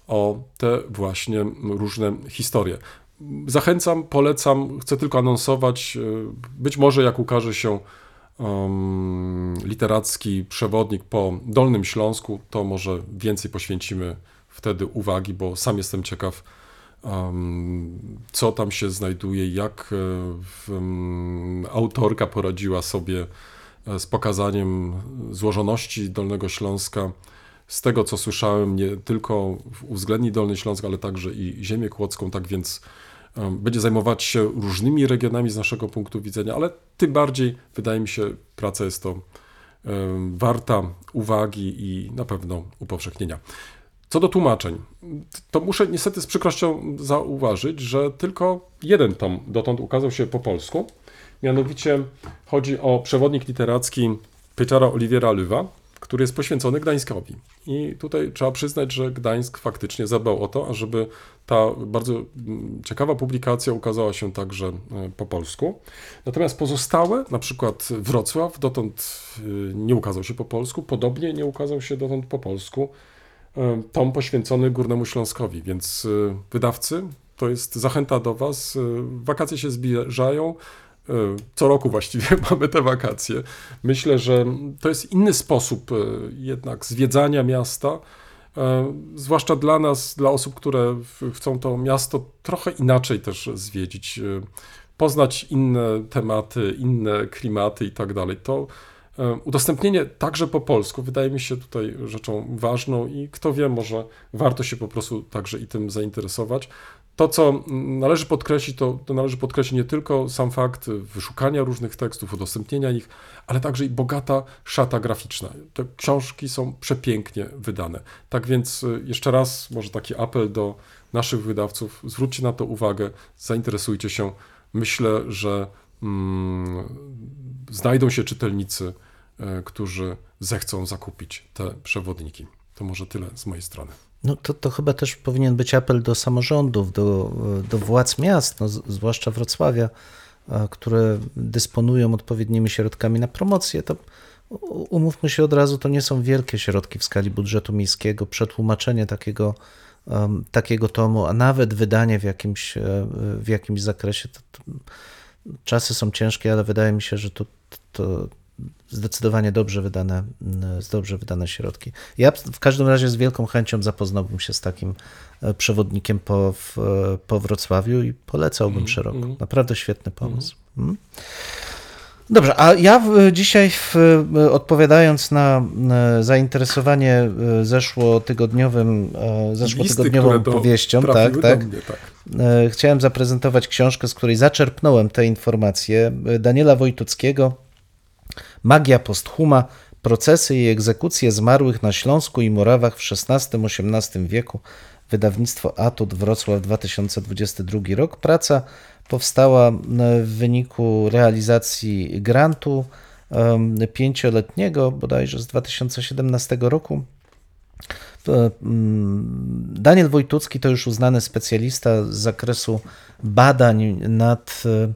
o te właśnie różne historie. Zachęcam, polecam, chcę tylko anonsować, y, być może jak ukaże się um, literacki przewodnik po Dolnym Śląsku, to może więcej poświęcimy wtedy uwagi, bo sam jestem ciekaw, um, co tam się znajduje, jak e, um, autorka poradziła sobie e, z pokazaniem złożoności Dolnego Śląska. Z tego, co słyszałem, nie tylko uwzględni Dolny Śląsk, ale także i ziemię kłodzką, tak więc będzie zajmować się różnymi regionami z naszego punktu widzenia, ale tym bardziej, wydaje mi się, praca jest to warta uwagi i na pewno upowszechnienia. Co do tłumaczeń, to muszę niestety z przykrością zauważyć, że tylko jeden tom dotąd ukazał się po polsku. Mianowicie chodzi o przewodnik literacki Pietera Oliwiera Lywa, który jest poświęcony Gdańskowi. I tutaj trzeba przyznać, że Gdańsk faktycznie zadbał o to, ażeby ta bardzo mm, ciekawa publikacja ukazała się także e, po polsku. Natomiast pozostałe, na przykład Wrocław, dotąd y, nie ukazał się po polsku, podobnie nie ukazał się dotąd po polsku e, tom poświęcony Górnemu Śląskowi, więc wydawcy, to jest zachęta do Was. Wakacje się zbliżają. Y, Co roku właściwie mamy te wakacje. Myślę, że to jest inny sposób y, jednak zwiedzania miasta, e, zwłaszcza dla nas, dla osób, które chcą to miasto trochę inaczej też zwiedzić, y, poznać inne tematy, inne klimaty i tak dalej. To udostępnienie także po polsku wydaje mi się tutaj rzeczą ważną i kto wie, może warto się po prostu także i tym zainteresować. To, co należy podkreślić, to, to należy podkreślić nie tylko sam fakt wyszukania różnych tekstów, udostępnienia ich, ale także i bogata szata graficzna. Te książki są przepięknie wydane. Tak więc y, jeszcze raz może taki apel do naszych wydawców, zwróćcie na to uwagę, zainteresujcie się. Myślę, że mm, znajdą się czytelnicy, e, którzy zechcą zakupić te przewodniki. To może tyle z mojej strony. No to, to chyba też powinien być apel do samorządów, do, do władz miast, no, zwłaszcza Wrocławia, które dysponują odpowiednimi środkami na promocję. To umówmy się od razu, to nie są wielkie środki w skali budżetu miejskiego. Przetłumaczenie takiego, em, takiego tomu, a nawet wydanie w jakimś, e, w jakimś zakresie, to, to czasy są ciężkie, ale wydaje mi się, że to, to zdecydowanie dobrze wydane, mm, dobrze wydane środki. Ja w każdym razie z wielką chęcią zapoznałbym się z takim e, przewodnikiem po, w, e, po Wrocławiu i polecałbym szeroko. Naprawdę świetny pomysł. Mm. Dobrze, a ja dzisiaj w, e, odpowiadając na zainteresowanie zeszłotygodniowym, zeszłotygodniową do- powieścią, tak, tak, mnie, tak. Chciałem zaprezentować książkę, z której zaczerpnąłem te informacje. Daniela Wojtuckiego, Magia posthuma, procesy i egzekucje zmarłych na Śląsku i Morawach w XVI-XVIII wieku. Wydawnictwo Atut Wrocław 2022 rok. Praca powstała e, w wyniku realizacji grantu pięcioletniego, bodajże z 2017 roku. Daniel Wojtucki to już uznany specjalista z zakresu badań nad e,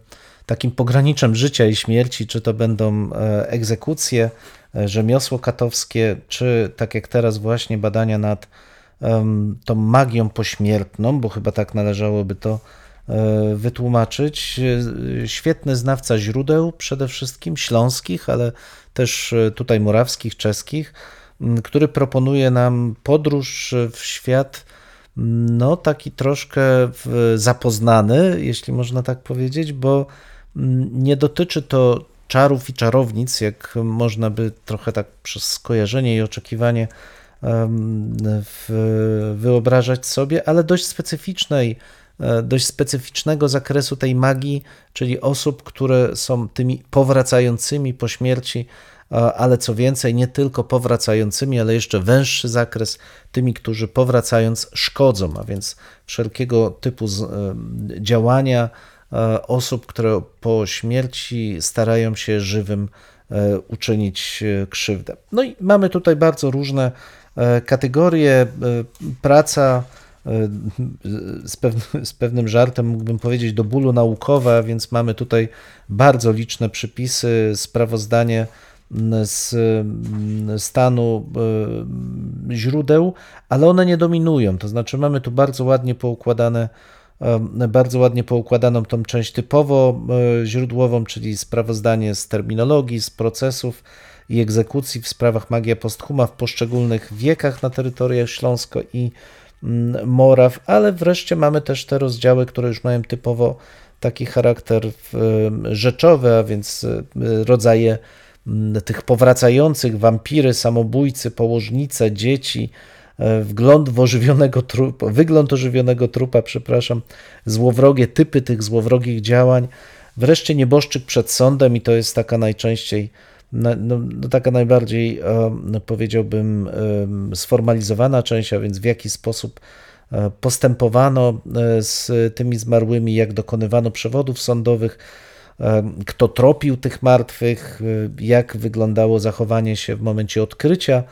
takim pograniczem życia i śmierci, czy to będą e, egzekucje, e, rzemiosło katowskie, czy tak jak teraz właśnie badania nad tą magią pośmiertną, bo chyba tak należałoby to e, wytłumaczyć. Świetny znawca źródeł, przede wszystkim śląskich, ale też tutaj morawskich, czeskich, który proponuje nam podróż w świat, no taki troszkę zapoznany, jeśli można tak powiedzieć, bo nie dotyczy to czarów i czarownic, jak można by trochę tak przez skojarzenie i oczekiwanie wyobrażać sobie, ale dość specyficznej e, dość specyficznego zakresu tej magii, czyli osób, które są tymi powracającymi po śmierci, a- ale co więcej, nie tylko powracającymi, ale jeszcze węższy zakres, tymi, którzy powracając szkodzą, a więc wszelkiego typu e, działania e, osób, które po śmierci starają się żywym e, uczynić e, krzywdę. No i mamy tutaj bardzo różne e, kategorie. e, Praca e, z, pewn- z pewnym żartem mógłbym powiedzieć do bólu naukowa, więc mamy tutaj bardzo liczne przypisy, sprawozdanie z stanu e, źródeł, ale one nie dominują. To znaczy mamy tu bardzo ładnie poukładane e, bardzo ładnie poukładaną tą część typowo e, źródłową, czyli sprawozdanie z terminologii, z procesów i egzekucji w sprawach magia posthuma w poszczególnych wiekach na terytoriach Śląsko i mm, Moraw, ale wreszcie mamy też te rozdziały, które już mają typowo taki charakter e, rzeczowy, a więc e, rodzaje mm, tych powracających, wampiry, samobójcy, położnice, dzieci, e, wgląd w ożywionego trupa, wygląd ożywionego trupa, przepraszam, złowrogie typy tych złowrogich działań, wreszcie nieboszczyk przed sądem i to jest taka najczęściej, na- no, no, taka najbardziej em, powiedziałbym em, sformalizowana część, a więc w jaki sposób e, postępowano e, z tymi zmarłymi, jak dokonywano przewodów sądowych, kto tropił tych martwych, e, jak wyglądało zachowanie się w momencie odkrycia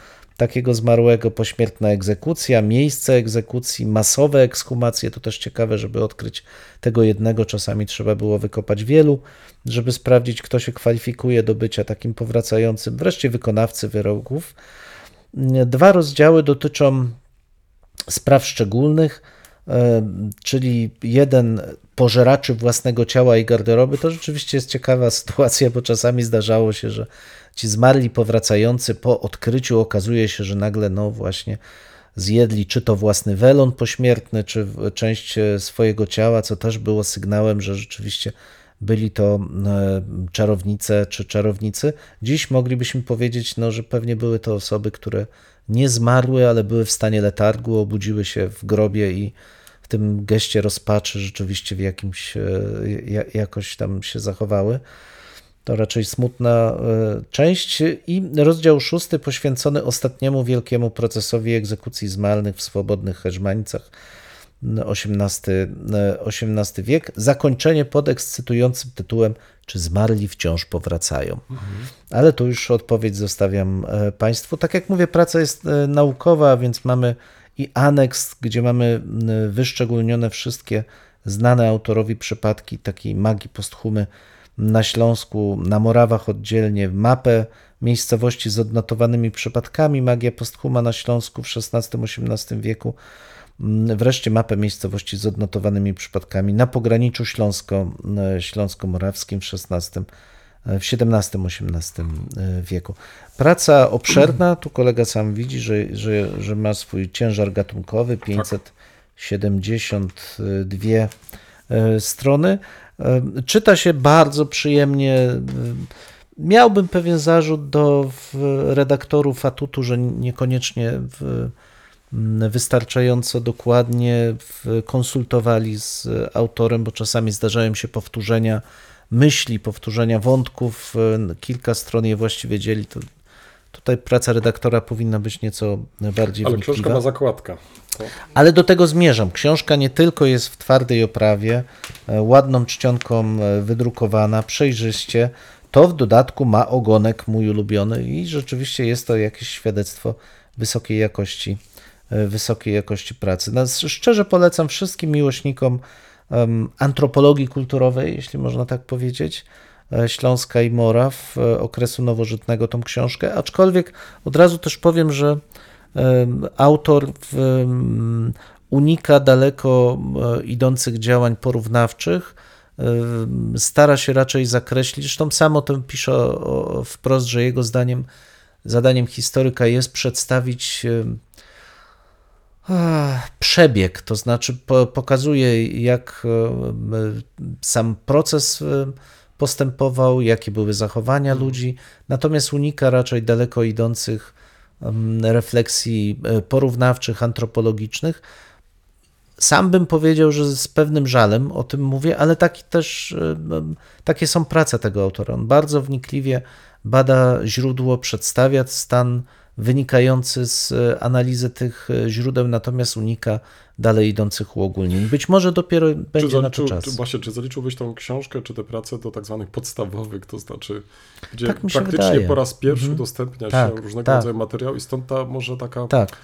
takiego zmarłego, pośmiertna egzekucja, miejsce egzekucji, masowe ekshumacje. To też ciekawe, żeby odkryć tego jednego. Czasami trzeba było wykopać wielu, żeby sprawdzić, kto się kwalifikuje do bycia takim powracającym. Wreszcie wykonawcy wyroków. Dwa rozdziały dotyczą spraw szczególnych, e, czyli jeden pożeraczy własnego ciała i garderoby. To rzeczywiście jest ciekawa sytuacja, bo czasami zdarzało się, że ci zmarli powracający po odkryciu okazuje się, że nagle no właśnie zjedli czy to własny welon pośmiertny, czy część e, swojego ciała, co też było sygnałem, że rzeczywiście byli to e, czarownice czy czarownicy. Dziś moglibyśmy powiedzieć, no, że pewnie były to osoby, które nie zmarły, ale były w stanie letargu, obudziły się w grobie i w tym geście rozpaczy rzeczywiście w jakimś, e, ja- jakoś tam się zachowały. To raczej smutna e, część. I rozdział szósty poświęcony ostatniemu wielkiemu procesowi egzekucji zmarłych w swobodnych Herzmanicach. XVIII, XVIII wiek. Zakończenie pod ekscytującym tytułem Czy zmarli wciąż powracają? Ale tu już odpowiedź zostawiam e, Państwu. Tak jak mówię, praca jest e, naukowa, więc mamy i aneks, gdzie mamy wyszczególnione wszystkie znane autorowi przypadki takiej magii posthumy na Śląsku, na Morawach oddzielnie, mapę miejscowości z odnotowanymi przypadkami magia posthuma na Śląsku w XVI-XVIII wieku, Mm, wreszcie mapę miejscowości z odnotowanymi przypadkami na pograniczu śląsko, e, śląsko-morawskim w XVI, e, w XVII-XVIII e, wieku. Praca obszerna, tu kolega sam widzi, że, że, że ma swój ciężar gatunkowy, 572 e, strony. Czyta się bardzo przyjemnie. Miałbym pewien zarzut do redaktorów atutu, że niekoniecznie w, wystarczająco dokładnie konsultowali z autorem, bo czasami zdarzają się powtórzenia myśli, powtórzenia wątków, kilka stron je właściwie dzieli. To tutaj praca redaktora powinna być nieco bardziej Ale wnikliwa. książka ma zakładkę. To Ale do tego zmierzam. Książka nie tylko jest w twardej oprawie, e, ładną czcionką e, wydrukowana, przejrzyście, to w dodatku ma ogonek mój ulubiony i rzeczywiście jest to jakieś świadectwo wysokiej jakości, e, wysokiej jakości pracy. No, szczerze polecam wszystkim miłośnikom em, antropologii kulturowej, jeśli można tak powiedzieć, Śląska i Moraw, e, okresu nowożytnego tą książkę, aczkolwiek od razu też powiem, że autor unika daleko e, idących działań porównawczych, stara się raczej zakreślić, zresztą sam o tym pisze wprost, że jego zdaniem zadaniem historyka jest przedstawić przebieg, to znaczy po, pokazuje, jak sam proces postępował, jakie były zachowania ludzi, natomiast unika raczej daleko idących refleksji e, porównawczych, antropologicznych. sam bym powiedział, że z pewnym żalem o tym mówię, ale taki też, takie są prace tego autora. On bardzo wnikliwie bada źródło, przedstawia stan wynikający z e, analizy tych e, źródeł, natomiast unika dalej idących uogólnień. Być może dopiero będzie na to zaliczył- czas. Czy, właśnie, czy zaliczyłbyś tą książkę, czy te prace do tak zwanych podstawowych, to znaczy, gdzie Tak praktycznie wydaje. po raz pierwszy Mhm. udostępnia Tak, się różnego tak. rodzaju materiał i stąd ta może taka Tak,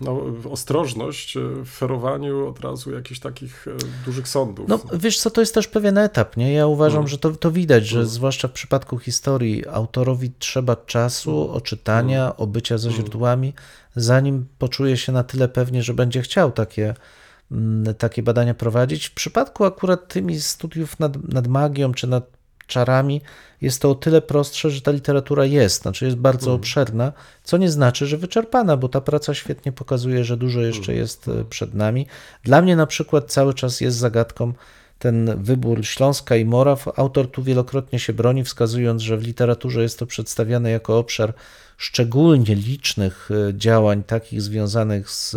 no, ostrożność e, w ferowaniu od razu jakichś takich e, dużych sądów. no wiesz co, to jest też pewien etap, nie? Ja uważam, Mm. że to, to widać, że Mm. zwłaszcza w przypadku historii autorowi trzeba czasu, Mm. oczytania, obycia ze źródłami, zanim poczuje się na tyle pewnie, że będzie chciał takie, takie badania prowadzić. W przypadku akurat tymi studiów nad, nad magią czy nad czarami jest to o tyle prostsze, że ta literatura jest, znaczy jest bardzo Mhm. obszerna, co nie znaczy, że wyczerpana, bo ta praca świetnie pokazuje, że dużo jeszcze Mhm. jest e, przed nami. Dla mnie na przykład cały czas jest zagadką ten wybór Śląska i Moraw. Autor tu wielokrotnie się broni, wskazując, że w literaturze jest to przedstawiane jako obszar szczególnie licznych e, działań, takich związanych z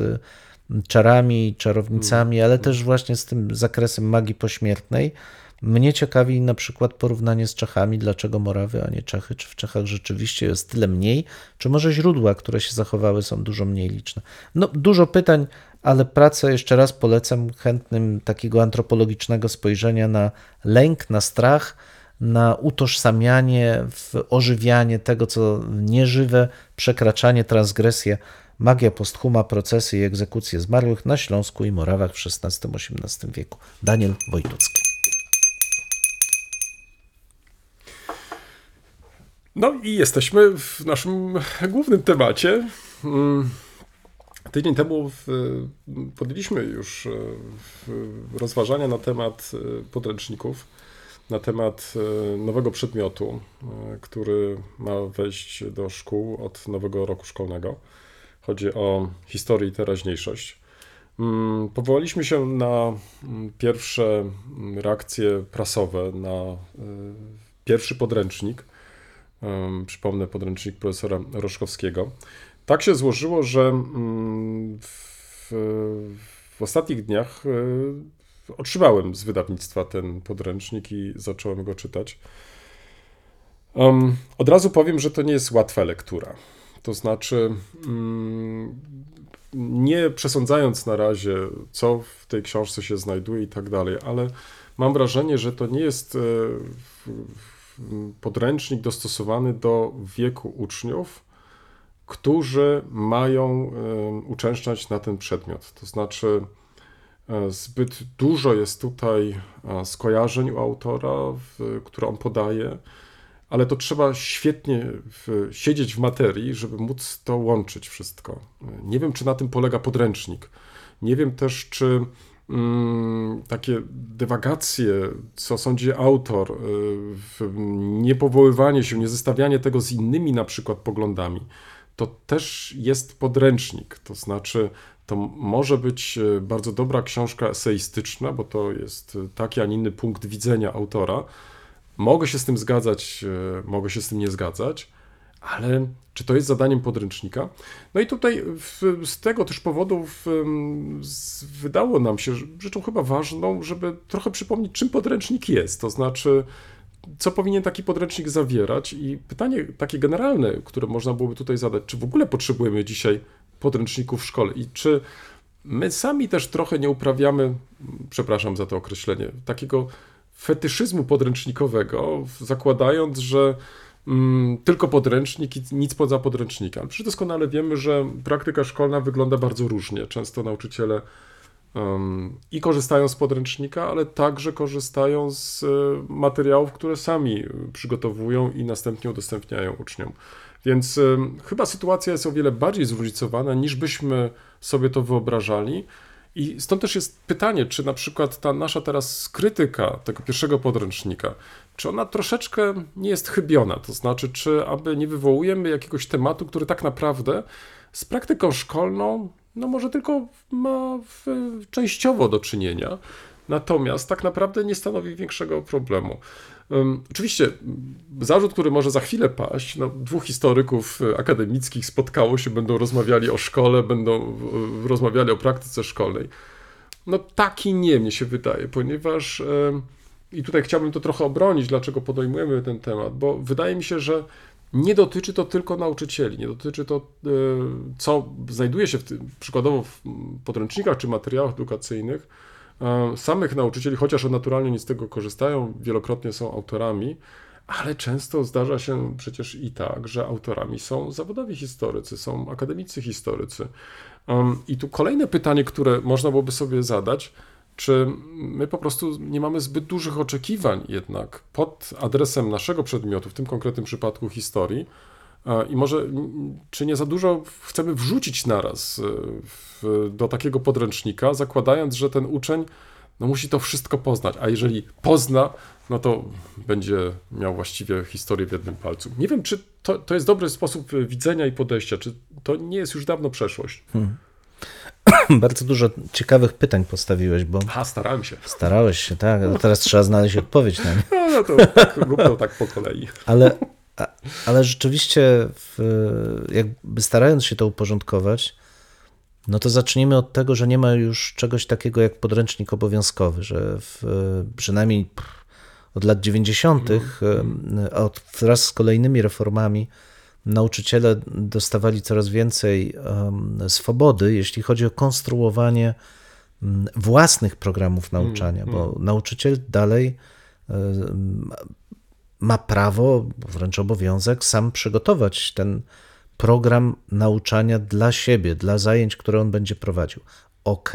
czarami, czarownicami, ale też właśnie z tym zakresem magii pośmiertnej. Mnie ciekawi na przykład porównanie z Czechami, dlaczego Morawy, a nie Czechy, czy w Czechach rzeczywiście jest tyle mniej, czy może źródła, które się zachowały, są dużo mniej liczne. No, dużo pytań, ale pracę jeszcze raz polecam chętnym takiego antropologicznego spojrzenia na lęk, na strach, na utożsamianie, ożywianie tego, co nieżywe, przekraczanie, transgresje, magia posthuma, procesy i egzekucje zmarłych na Śląsku i Morawach w XVI-XVIII wieku. Daniel Wojtucki. No i jesteśmy w naszym głównym temacie. Mm, Tydzień temu podjęliśmy już e, rozważania na temat e, podręczników, na temat e, nowego przedmiotu, który ma wejść do szkół od nowego roku szkolnego. Chodzi o historię i teraźniejszość. Mm, Powołaliśmy się na mm, pierwsze reakcje prasowe, na pierwszy podręcznik. Przypomnę podręcznik profesora Roszkowskiego. Tak się złożyło, że mm, w, w ostatnich dniach e, otrzymałem z wydawnictwa ten podręcznik i zacząłem go czytać. Od razu powiem, że to nie jest łatwa lektura. To znaczy, mm, nie przesądzając na razie, co w tej książce się znajduje i tak dalej, ale mam wrażenie, że to nie jest e, w- w- podręcznik dostosowany do wieku uczniów, którzy mają uczęszczać na ten przedmiot. To znaczy, e, zbyt dużo jest tutaj e, skojarzeń u autora, które on podaje, ale to trzeba świetnie siedzieć w materii, żeby móc to łączyć wszystko. Nie wiem, czy na tym polega podręcznik. Nie wiem też, czy takie dywagacje, co sądzi autor, y, niepowoływanie się, nie zestawianie tego z innymi na przykład poglądami, to też jest podręcznik. To znaczy, to może być y, bardzo dobra książka eseistyczna, bo to jest y, taki, a nie inny punkt widzenia autora. Mogę się z tym zgadzać, mogę się z tym nie zgadzać, ale czy to jest zadaniem podręcznika? No i tutaj w, z tego też powodu w, z, wydało nam się rzeczą chyba ważną, żeby trochę przypomnieć, czym podręcznik jest. To znaczy, co powinien taki podręcznik zawierać i pytanie takie generalne, które można byłoby tutaj zadać, czy w ogóle potrzebujemy dzisiaj podręczników w szkole i czy my sami też trochę nie uprawiamy, przepraszam za to określenie, takiego fetyszyzmu podręcznikowego, zakładając, że mm, tylko podręcznik i nic poza podręcznikiem. Przecież doskonale wiemy, że praktyka szkolna wygląda bardzo różnie. Często nauczyciele em, i korzystają z podręcznika, ale także korzystają z e, materiałów, które sami e, przygotowują i następnie udostępniają uczniom. Więc em, chyba sytuacja jest o wiele bardziej zróżnicowana, niż byśmy sobie to wyobrażali. I stąd też jest pytanie, czy na przykład ta nasza teraz krytyka tego pierwszego podręcznika, czy ona troszeczkę nie jest chybiona? To znaczy, czy aby nie wywołujemy jakiegoś tematu, który tak naprawdę z praktyką szkolną, no może tylko ma w, częściowo do czynienia, natomiast tak naprawdę nie stanowi większego problemu. Um, oczywiście zarzut, który może za chwilę paść, no, dwóch historyków e, akademickich spotkało się, będą rozmawiali o szkole, będą e, rozmawiali o praktyce szkolnej. no taki nie, mnie się wydaje, ponieważ i tutaj chciałbym to trochę obronić, dlaczego podejmujemy ten temat, bo wydaje mi się, że nie dotyczy to tylko nauczycieli, nie dotyczy to, e, co znajduje się w tym, przykładowo w podręcznikach czy materiałach edukacyjnych, e, samych nauczycieli, chociaż naturalnie nie z tego korzystają, wielokrotnie są autorami, ale często zdarza się przecież i tak, że autorami są zawodowi historycy, są akademicy historycy. I tu kolejne pytanie, które można byłoby sobie zadać, czy my po prostu nie mamy zbyt dużych oczekiwań jednak pod adresem naszego przedmiotu, w tym konkretnym przypadku historii, e, i może czy nie za dużo chcemy wrzucić naraz e, w, do takiego podręcznika, zakładając, że ten uczeń no, musi to wszystko poznać, a jeżeli pozna, no to będzie miał właściwie historię w jednym palcu. Nie wiem, czy to, to jest dobry sposób widzenia i podejścia, czy to nie jest już dawno przeszłość. Bardzo dużo ciekawych pytań postawiłeś, bo Ha, starałem się. starałeś się, tak, ale teraz trzeba znaleźć odpowiedź na nie. No, no to tak, tak po kolei. Ale, ale rzeczywiście, w, jakby starając się to uporządkować, no to zacznijmy od tego, że nie ma już czegoś takiego jak podręcznik obowiązkowy, że w, przynajmniej od lat 90., em, a od, wraz z kolejnymi reformami, nauczyciele dostawali coraz więcej swobody, jeśli chodzi o konstruowanie mm, własnych programów nauczania, bo nauczyciel dalej ma prawo, wręcz obowiązek, sam przygotować ten program nauczania dla siebie, dla zajęć, które on będzie prowadził. Ok,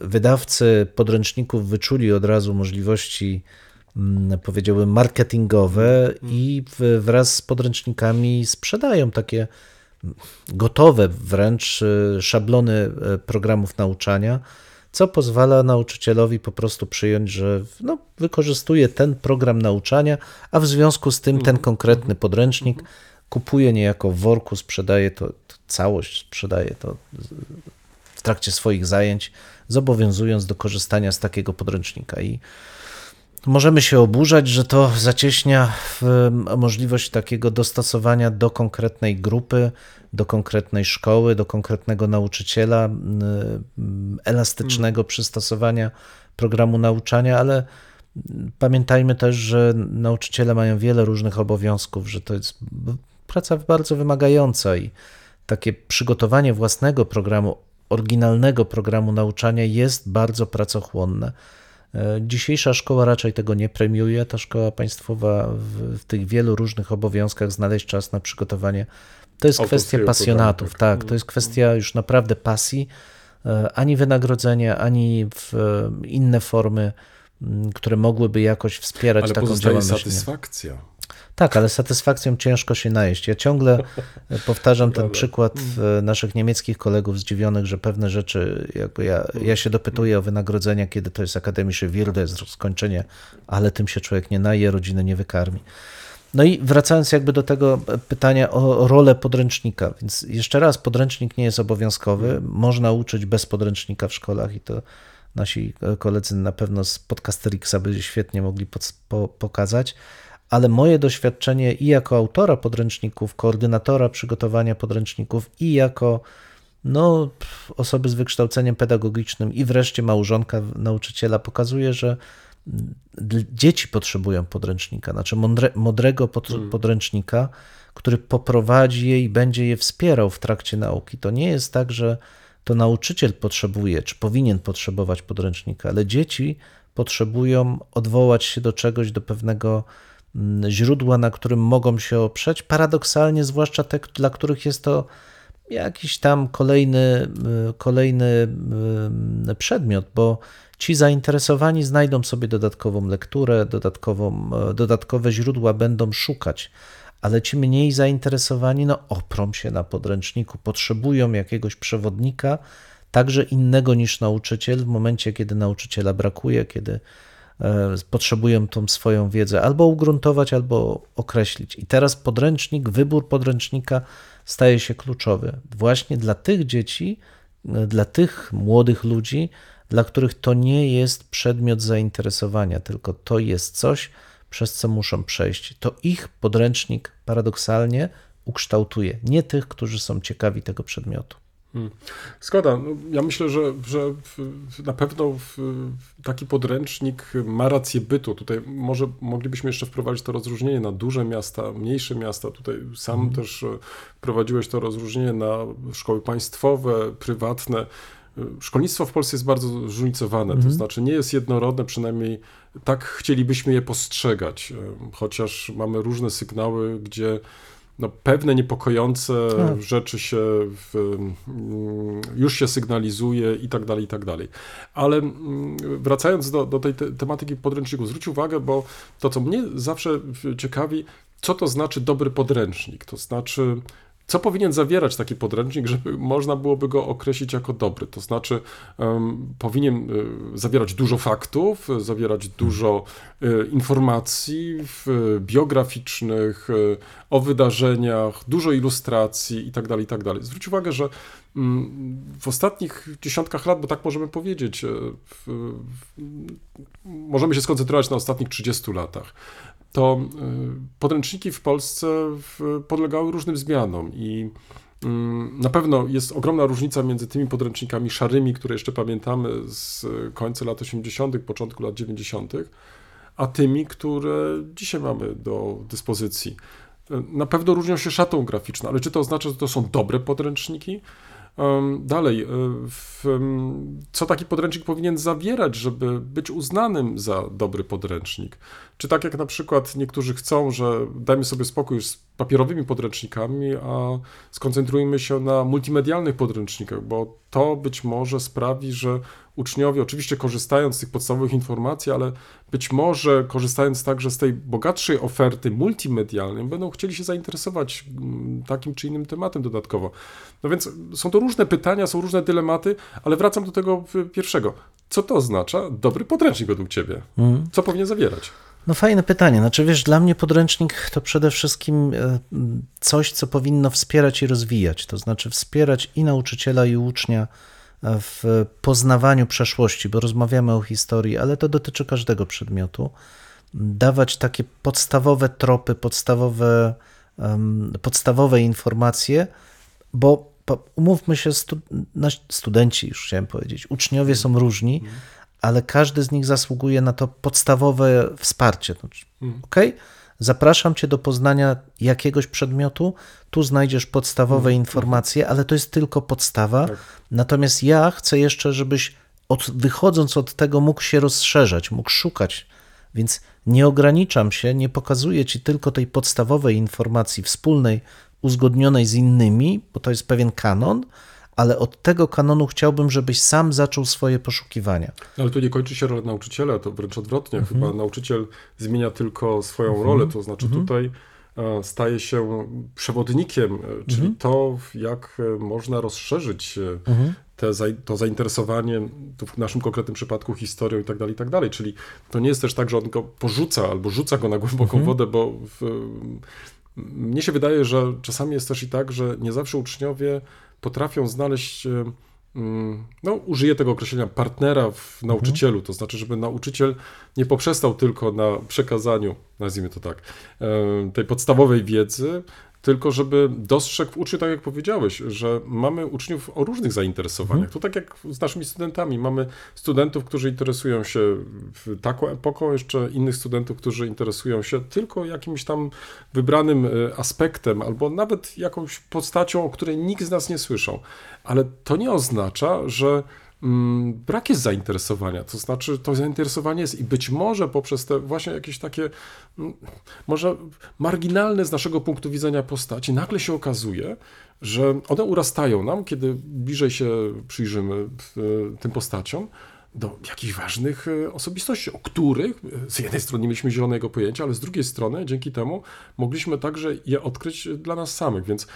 wydawcy podręczników wyczuli od razu możliwości, mm, powiedziałbym, marketingowe i w- wraz z podręcznikami sprzedają takie gotowe wręcz y, szablony y, programów nauczania, co pozwala nauczycielowi po prostu przyjąć, że no, wykorzystuje ten program nauczania, a w związku z tym ten konkretny podręcznik kupuje niejako w worku, sprzedaje to, to całość, sprzedaje to w trakcie swoich zajęć, zobowiązując do korzystania z takiego podręcznika. I Możemy się oburzać, że to zacieśnia możliwość takiego dostosowania do konkretnej grupy, do konkretnej szkoły, do konkretnego nauczyciela, mm, elastycznego przystosowania programu nauczania, ale pamiętajmy też, że nauczyciele mają wiele różnych obowiązków, że to jest praca bardzo wymagająca i takie przygotowanie własnego programu, oryginalnego programu nauczania jest bardzo pracochłonne. E, Dzisiejsza szkoła raczej tego nie premiuje. Ta szkoła państwowa w, w tych wielu różnych obowiązkach znaleźć czas na przygotowanie. To jest kwestia pasjonatów, programu, tak. To jest kwestia już naprawdę pasji. E, Ani wynagrodzenia, ani e, inne formy, które mogłyby jakoś wspierać Ale taką działalność. nie. satysfakcja. Tak, ale satysfakcją ciężko się najeść. Ja ciągle e, powtarzam ten przykład e, naszych niemieckich kolegów zdziwionych, że pewne rzeczy, jakby ja, ja się dopytuję o wynagrodzenia, kiedy to jest Akademische Wirde, jest skończenie, ale tym się człowiek nie naje, rodziny nie wykarmi. No i wracając jakby do tego pytania o rolę podręcznika, więc jeszcze raz, podręcznik nie jest obowiązkowy, można uczyć bez podręcznika w szkołach i to nasi koledzy na pewno z Podcasteriksa by świetnie mogli po, pokazać, ale moje doświadczenie i jako autora podręczników, koordynatora przygotowania podręczników i jako no, osoby z wykształceniem pedagogicznym i wreszcie małżonka nauczyciela pokazuje, że dzieci potrzebują podręcznika, znaczy mądre, mądrego pod, podręcznika, który poprowadzi je i będzie je wspierał w trakcie nauki. To nie jest tak, że to nauczyciel potrzebuje, czy powinien potrzebować podręcznika, ale dzieci potrzebują odwołać się do czegoś, do pewnego mm, źródła, na którym mogą się oprzeć. Paradoksalnie, zwłaszcza te, dla których jest to jakiś tam kolejny, y, kolejny y, przedmiot, bo ci zainteresowani znajdą sobie dodatkową lekturę, dodatkową, e, dodatkowe źródła będą szukać, ale ci mniej zainteresowani no, oprą się na podręczniku, potrzebują jakiegoś przewodnika, także innego niż nauczyciel, w momencie, kiedy nauczyciela brakuje, kiedy e, potrzebują tą swoją wiedzę albo ugruntować, albo określić. I teraz podręcznik, wybór podręcznika staje się kluczowy właśnie dla tych dzieci, e, dla tych młodych ludzi, dla których to nie jest przedmiot zainteresowania, tylko to jest coś, przez co muszą przejść. To ich podręcznik paradoksalnie ukształtuje, nie tych, którzy są ciekawi tego przedmiotu. Zgoda. No, ja myślę, że, że na pewno taki podręcznik ma rację bytu. Tutaj może moglibyśmy jeszcze wprowadzić to rozróżnienie na duże miasta, mniejsze miasta. Tutaj sam też e, prowadziłeś to rozróżnienie na szkoły państwowe, prywatne. Szkolnictwo w Polsce jest bardzo zróżnicowane, to znaczy nie jest jednorodne, przynajmniej tak chcielibyśmy je postrzegać, e, chociaż mamy różne sygnały, gdzie no, pewne niepokojące Tak. rzeczy się w, mm, już się sygnalizuje i tak dalej, i tak dalej. Ale mm, wracając do, do tej te, tematyki podręczniku, zwróć uwagę, bo to, co mnie zawsze ciekawi, co to znaczy dobry podręcznik? To znaczy, co powinien zawierać taki podręcznik, żeby można byłoby go określić jako dobry? To znaczy, em, powinien y, zawierać dużo faktów, zawierać dużo y, informacji w- biograficznych, o wydarzeniach, dużo ilustracji itd., itd. Zwróć uwagę, że mm, w ostatnich dziesiątkach lat, bo tak możemy powiedzieć, w, w, możemy się skoncentrować na ostatnich 30 latach, to y, podręczniki w Polsce podlegały różnym zmianom i mm, na pewno jest ogromna różnica między tymi podręcznikami szarymi, które jeszcze pamiętamy z końca lat 80., początku lat 90., a tymi, które dzisiaj mamy do dyspozycji. Na pewno różnią się szatą graficzną, ale czy to oznacza, że to są dobre podręczniki? Dalej, e, co taki podręcznik powinien zawierać, żeby być uznanym za dobry podręcznik? Czy tak jak na przykład niektórzy chcą, że dajmy sobie spokój z papierowymi podręcznikami, a skoncentrujmy się na multimedialnych podręcznikach, bo to być może sprawi, że uczniowie, oczywiście korzystając z tych podstawowych informacji, ale być może korzystając także z tej bogatszej oferty multimedialnej, będą chcieli się zainteresować mm, takim czy innym tematem dodatkowo. No więc są to różne pytania, są różne dylematy, ale wracam do tego y, pierwszego. Co to oznacza dobry podręcznik według Ciebie? Co powinien zawierać? No fajne pytanie. Znaczy wiesz, dla mnie podręcznik to przede wszystkim e, coś, co powinno wspierać i rozwijać. To znaczy wspierać i nauczyciela, i ucznia w poznawaniu przeszłości, bo rozmawiamy o historii, ale to dotyczy każdego przedmiotu. Dawać takie podstawowe tropy, podstawowe, em, podstawowe informacje, bo umówmy się, stu, studenci, już chciałem powiedzieć, uczniowie są różni, ale każdy z nich zasługuje na to podstawowe wsparcie. Znaczy, Ok, zapraszam cię do poznania jakiegoś przedmiotu, tu znajdziesz podstawowe informacje, ale to jest tylko podstawa. Natomiast ja chcę jeszcze, żebyś od, wychodząc od tego mógł się rozszerzać, mógł szukać. Więc nie ograniczam się, nie pokazuję ci tylko tej podstawowej informacji wspólnej, uzgodnionej z innymi, bo to jest pewien kanon, ale od tego kanonu chciałbym, żebyś sam zaczął swoje poszukiwania. No, Ale tu nie kończy się rola nauczyciela, to wręcz odwrotnie. Chyba nauczyciel zmienia tylko swoją rolę, to znaczy tutaj e, staje się przewodnikiem, e, czyli to, jak e, można rozszerzyć e, te, to zainteresowanie, w naszym konkretnym przypadku historią i tak dalej, i tak dalej. Czyli to nie jest też tak, że on go porzuca albo rzuca go na głęboką wodę, bo w, mnie się wydaje, że czasami jest też i tak, że nie zawsze uczniowie potrafią znaleźć, e, mm, no użyję tego określenia, partnera w nauczycielu, to znaczy, żeby nauczyciel nie poprzestał tylko na przekazaniu, nazwijmy to tak, e, tej podstawowej wiedzy, tylko żeby dostrzegł w uczniu, tak jak powiedziałeś, że mamy uczniów o różnych zainteresowaniach. To tak jak z naszymi studentami. Mamy studentów, którzy interesują się taką epoką, jeszcze innych studentów, którzy interesują się tylko jakimś tam wybranym e, aspektem, albo nawet jakąś postacią, o której nikt z nas nie słyszał. Ale to nie oznacza, że brak jest zainteresowania. To znaczy, to zainteresowanie jest i być może poprzez te właśnie jakieś takie, mm, może marginalne z naszego punktu widzenia postaci, nagle się okazuje, że one urastają nam, kiedy bliżej się przyjrzymy e, tym postaciom, do jakichś ważnych e, osobistości, o których e, z jednej strony nie mieliśmy zielonego pojęcia, ale z drugiej strony dzięki temu mogliśmy także je odkryć dla nas samych. Więc mm,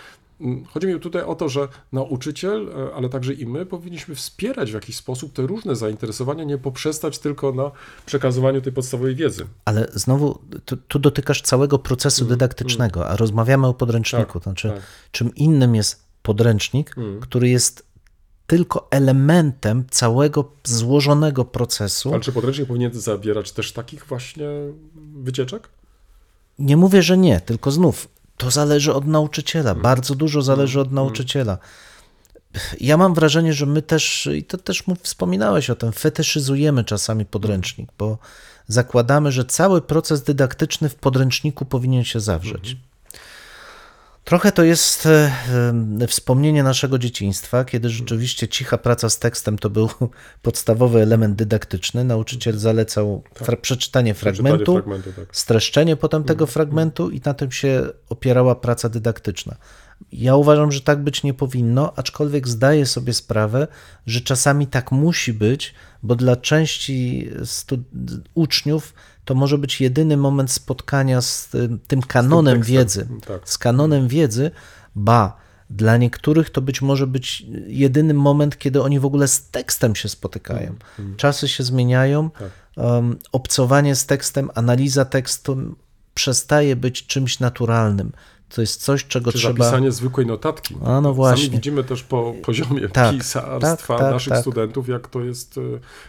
chodzi mi tutaj o to, że nauczyciel, e, ale także i my powinniśmy wspierać w jakiś sposób te różne zainteresowania, nie poprzestać tylko na przekazywaniu tej podstawowej wiedzy. Ale znowu tu, tu dotykasz całego procesu dydaktycznego, a rozmawiamy o podręczniku. Tak, znaczy, tak. czym innym jest podręcznik, który jest tylko elementem całego złożonego procesu. Ale czy podręcznik powinien zawierać też takich właśnie wycieczek? Nie mówię, że nie, tylko znów to zależy od nauczyciela. Mm. Bardzo dużo zależy od nauczyciela. ja mam wrażenie, że my też, i to też mów- wspominałeś o tym, fetyszyzujemy czasami podręcznik, bo zakładamy, że cały proces dydaktyczny w podręczniku powinien się zawrzeć. Trochę to jest e, e, wspomnienie naszego dzieciństwa, kiedy rzeczywiście cicha praca z tekstem to był podstawowy element dydaktyczny. Nauczyciel zalecał fra- przeczytanie fragmentu, tak. streszczenie potem tego fragmentu i na tym się opierała praca dydaktyczna. Ja uważam, że tak być nie powinno, aczkolwiek zdaję sobie sprawę, że czasami tak musi być, bo dla części uczniów to może być jedyny moment spotkania z y, tym kanonem tekstem, wiedzy. tak. Z kanonem wiedzy, ba, dla niektórych to być może być jedyny moment, kiedy oni w ogóle z tekstem się spotykają. Czasy się zmieniają, um, obcowanie z tekstem, analiza tekstu przestaje być czymś naturalnym. To jest coś, czego Czy trzeba. zapisanie zwykłej notatki. A, no właśnie. Sami widzimy też po poziomie Tak, pisarstwa tak, tak, naszych tak. studentów, jak to jest e,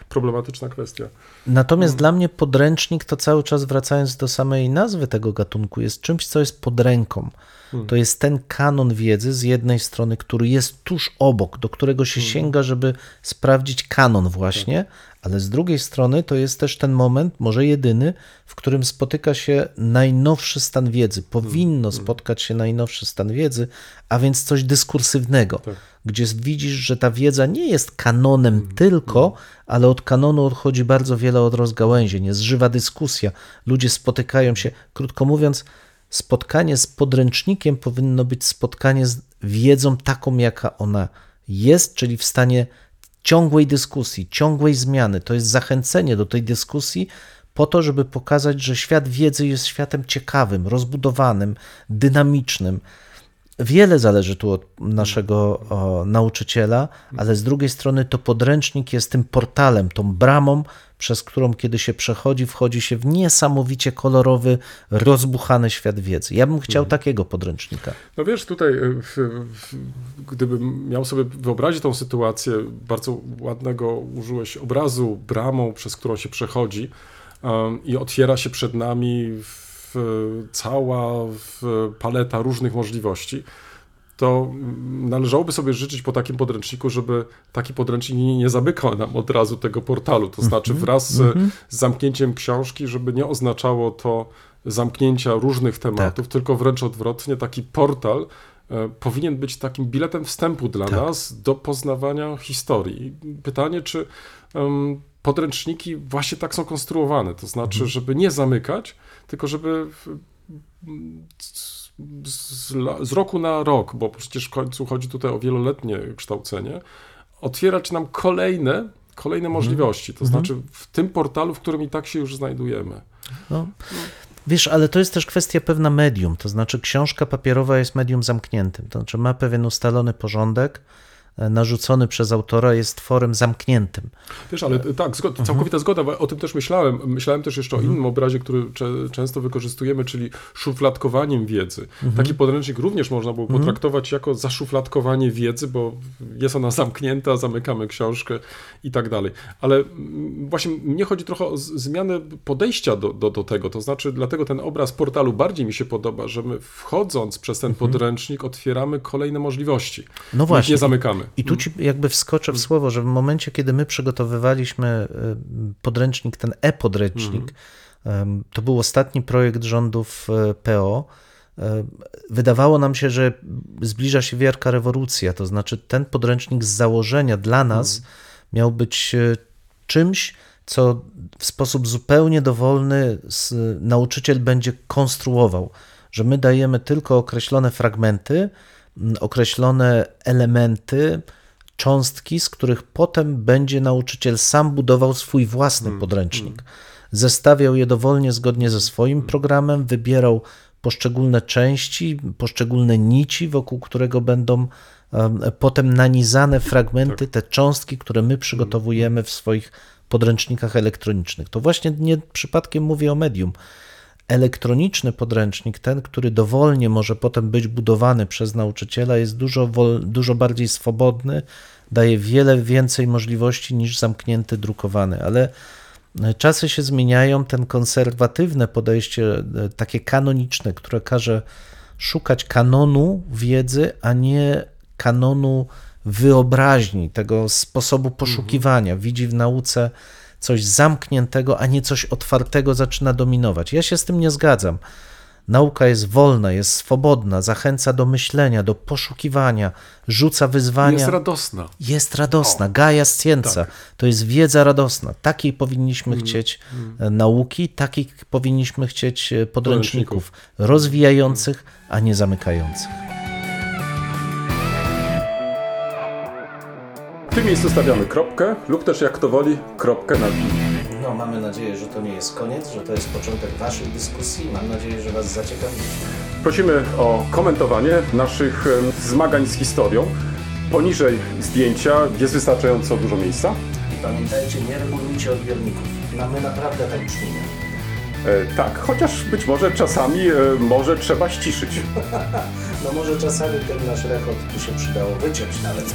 problematyczna kwestia. Natomiast dla mnie podręcznik to cały czas wracając do samej nazwy tego gatunku jest czymś, co jest pod ręką. To jest ten kanon wiedzy z jednej strony, który jest tuż obok, do którego się sięga, żeby sprawdzić kanon właśnie, ale z drugiej strony to jest też ten moment, może jedyny, w którym spotyka się najnowszy stan wiedzy. Powinno spotkać się najnowszy stan wiedzy, a więc coś dyskursywnego, gdzie widzisz, że ta wiedza nie jest kanonem tylko, ale od kanonu odchodzi bardzo wiele od rozgałęzień, jest żywa dyskusja, ludzie spotykają się, krótko mówiąc, spotkanie z podręcznikiem powinno być spotkanie z wiedzą taką, jaka ona jest, czyli w stanie ciągłej dyskusji, ciągłej zmiany. To jest zachęcenie do tej dyskusji po to, żeby pokazać, że świat wiedzy jest światem ciekawym, rozbudowanym, dynamicznym. Wiele zależy tu od naszego o, nauczyciela, ale z drugiej strony to podręcznik jest tym portalem, tą bramą, przez którą kiedy się przechodzi, wchodzi się w niesamowicie kolorowy, rozbuchany świat wiedzy. Ja bym chciał takiego podręcznika. No wiesz, tutaj, e, gdybym miał sobie wyobrazić tą sytuację, bardzo ładnego użyłeś obrazu, bramą, przez którą się przechodzi i otwiera się przed nami cała paleta różnych możliwości, to należałoby sobie życzyć po takim podręczniku, żeby taki podręcznik nie, zamykał nam od razu tego portalu, to znaczy wraz z, z zamknięciem książki, żeby nie oznaczało to zamknięcia różnych tematów, tylko wręcz odwrotnie, taki portal e, powinien być takim biletem wstępu dla nas do poznawania historii. Pytanie, czy em, podręczniki właśnie tak są konstruowane, to znaczy, żeby nie zamykać, tylko żeby z, z, roku na rok, bo przecież w końcu chodzi tutaj o wieloletnie kształcenie, otwierać nam kolejne, kolejne możliwości, to znaczy w tym portalu, w którym i tak się już znajdujemy. No. Wiesz, ale to jest też kwestia pewna medium, to znaczy książka papierowa jest medium zamkniętym, to znaczy ma pewien ustalony porządek, narzucony przez autora, jest tworem zamkniętym. Wiesz, ale tak, zgod, całkowita zgoda, bo o tym też myślałem. Myślałem też jeszcze o innym obrazie, który często wykorzystujemy, czyli szufladkowaniem wiedzy. Taki podręcznik również można było potraktować jako zaszufladkowanie wiedzy, bo jest ona zamknięta, zamykamy książkę i tak dalej. Ale właśnie mnie chodzi trochę o zmianę podejścia do, do, do tego, to znaczy dlatego ten obraz portalu bardziej mi się podoba, że my wchodząc przez ten podręcznik otwieramy kolejne możliwości. No właśnie. Nie zamykamy. I tu ci jakby wskoczę w słowo, że w momencie, kiedy my przygotowywaliśmy y, podręcznik, ten e-podręcznik, em, to był ostatni projekt rządów e, PO, e, wydawało nam się, że zbliża się wielka rewolucja, to znaczy ten podręcznik z założenia dla nas miał być czymś, co w sposób zupełnie dowolny nauczyciel będzie konstruował, że my dajemy tylko określone fragmenty, określone elementy, cząstki, z których potem będzie nauczyciel sam budował swój własny podręcznik. Zestawiał je dowolnie zgodnie ze swoim programem, wybierał poszczególne części, poszczególne nici, wokół którego będą em, potem nanizane fragmenty, te cząstki, które my przygotowujemy w swoich podręcznikach elektronicznych. To właśnie nie przypadkiem mówię o medium. Elektroniczny podręcznik, ten, który dowolnie może potem być budowany przez nauczyciela, jest dużo, dużo bardziej swobodny, daje wiele więcej możliwości niż zamknięty drukowany, ale e, czasy się zmieniają. Ten konserwatywne podejście, e, takie kanoniczne, które każe szukać kanonu wiedzy, a nie kanonu wyobraźni, tego sposobu poszukiwania. Widzi w nauce coś zamkniętego, a nie coś otwartego zaczyna dominować. Ja się z tym nie zgadzam. Nauka jest wolna, jest swobodna, zachęca do myślenia, do poszukiwania, rzuca wyzwania Jest radosna. jest radosna. Gaia Scienza to jest wiedza radosna. Takiej powinniśmy chcieć e, nauki, takiej powinniśmy chcieć e, podręczników rozwijających, a nie zamykających. W tym miejscu stawiamy kropkę lub też jak kto woli kropkę na i. No, mamy nadzieję, że to nie jest koniec, że to jest początek Waszej dyskusji. Mam nadzieję, że Was zaciekawiliśmy. Prosimy o komentowanie naszych em, zmagań z historią. Poniżej zdjęcia jest wystarczająco dużo miejsca. I pamiętajcie, nie regulujcie odbiorników. No, my naprawdę tak brzmimy. E, tak, chociaż być może czasami e, może trzeba ściszyć. No może czasami ten nasz rechot tu się przydało wyciąć nawet.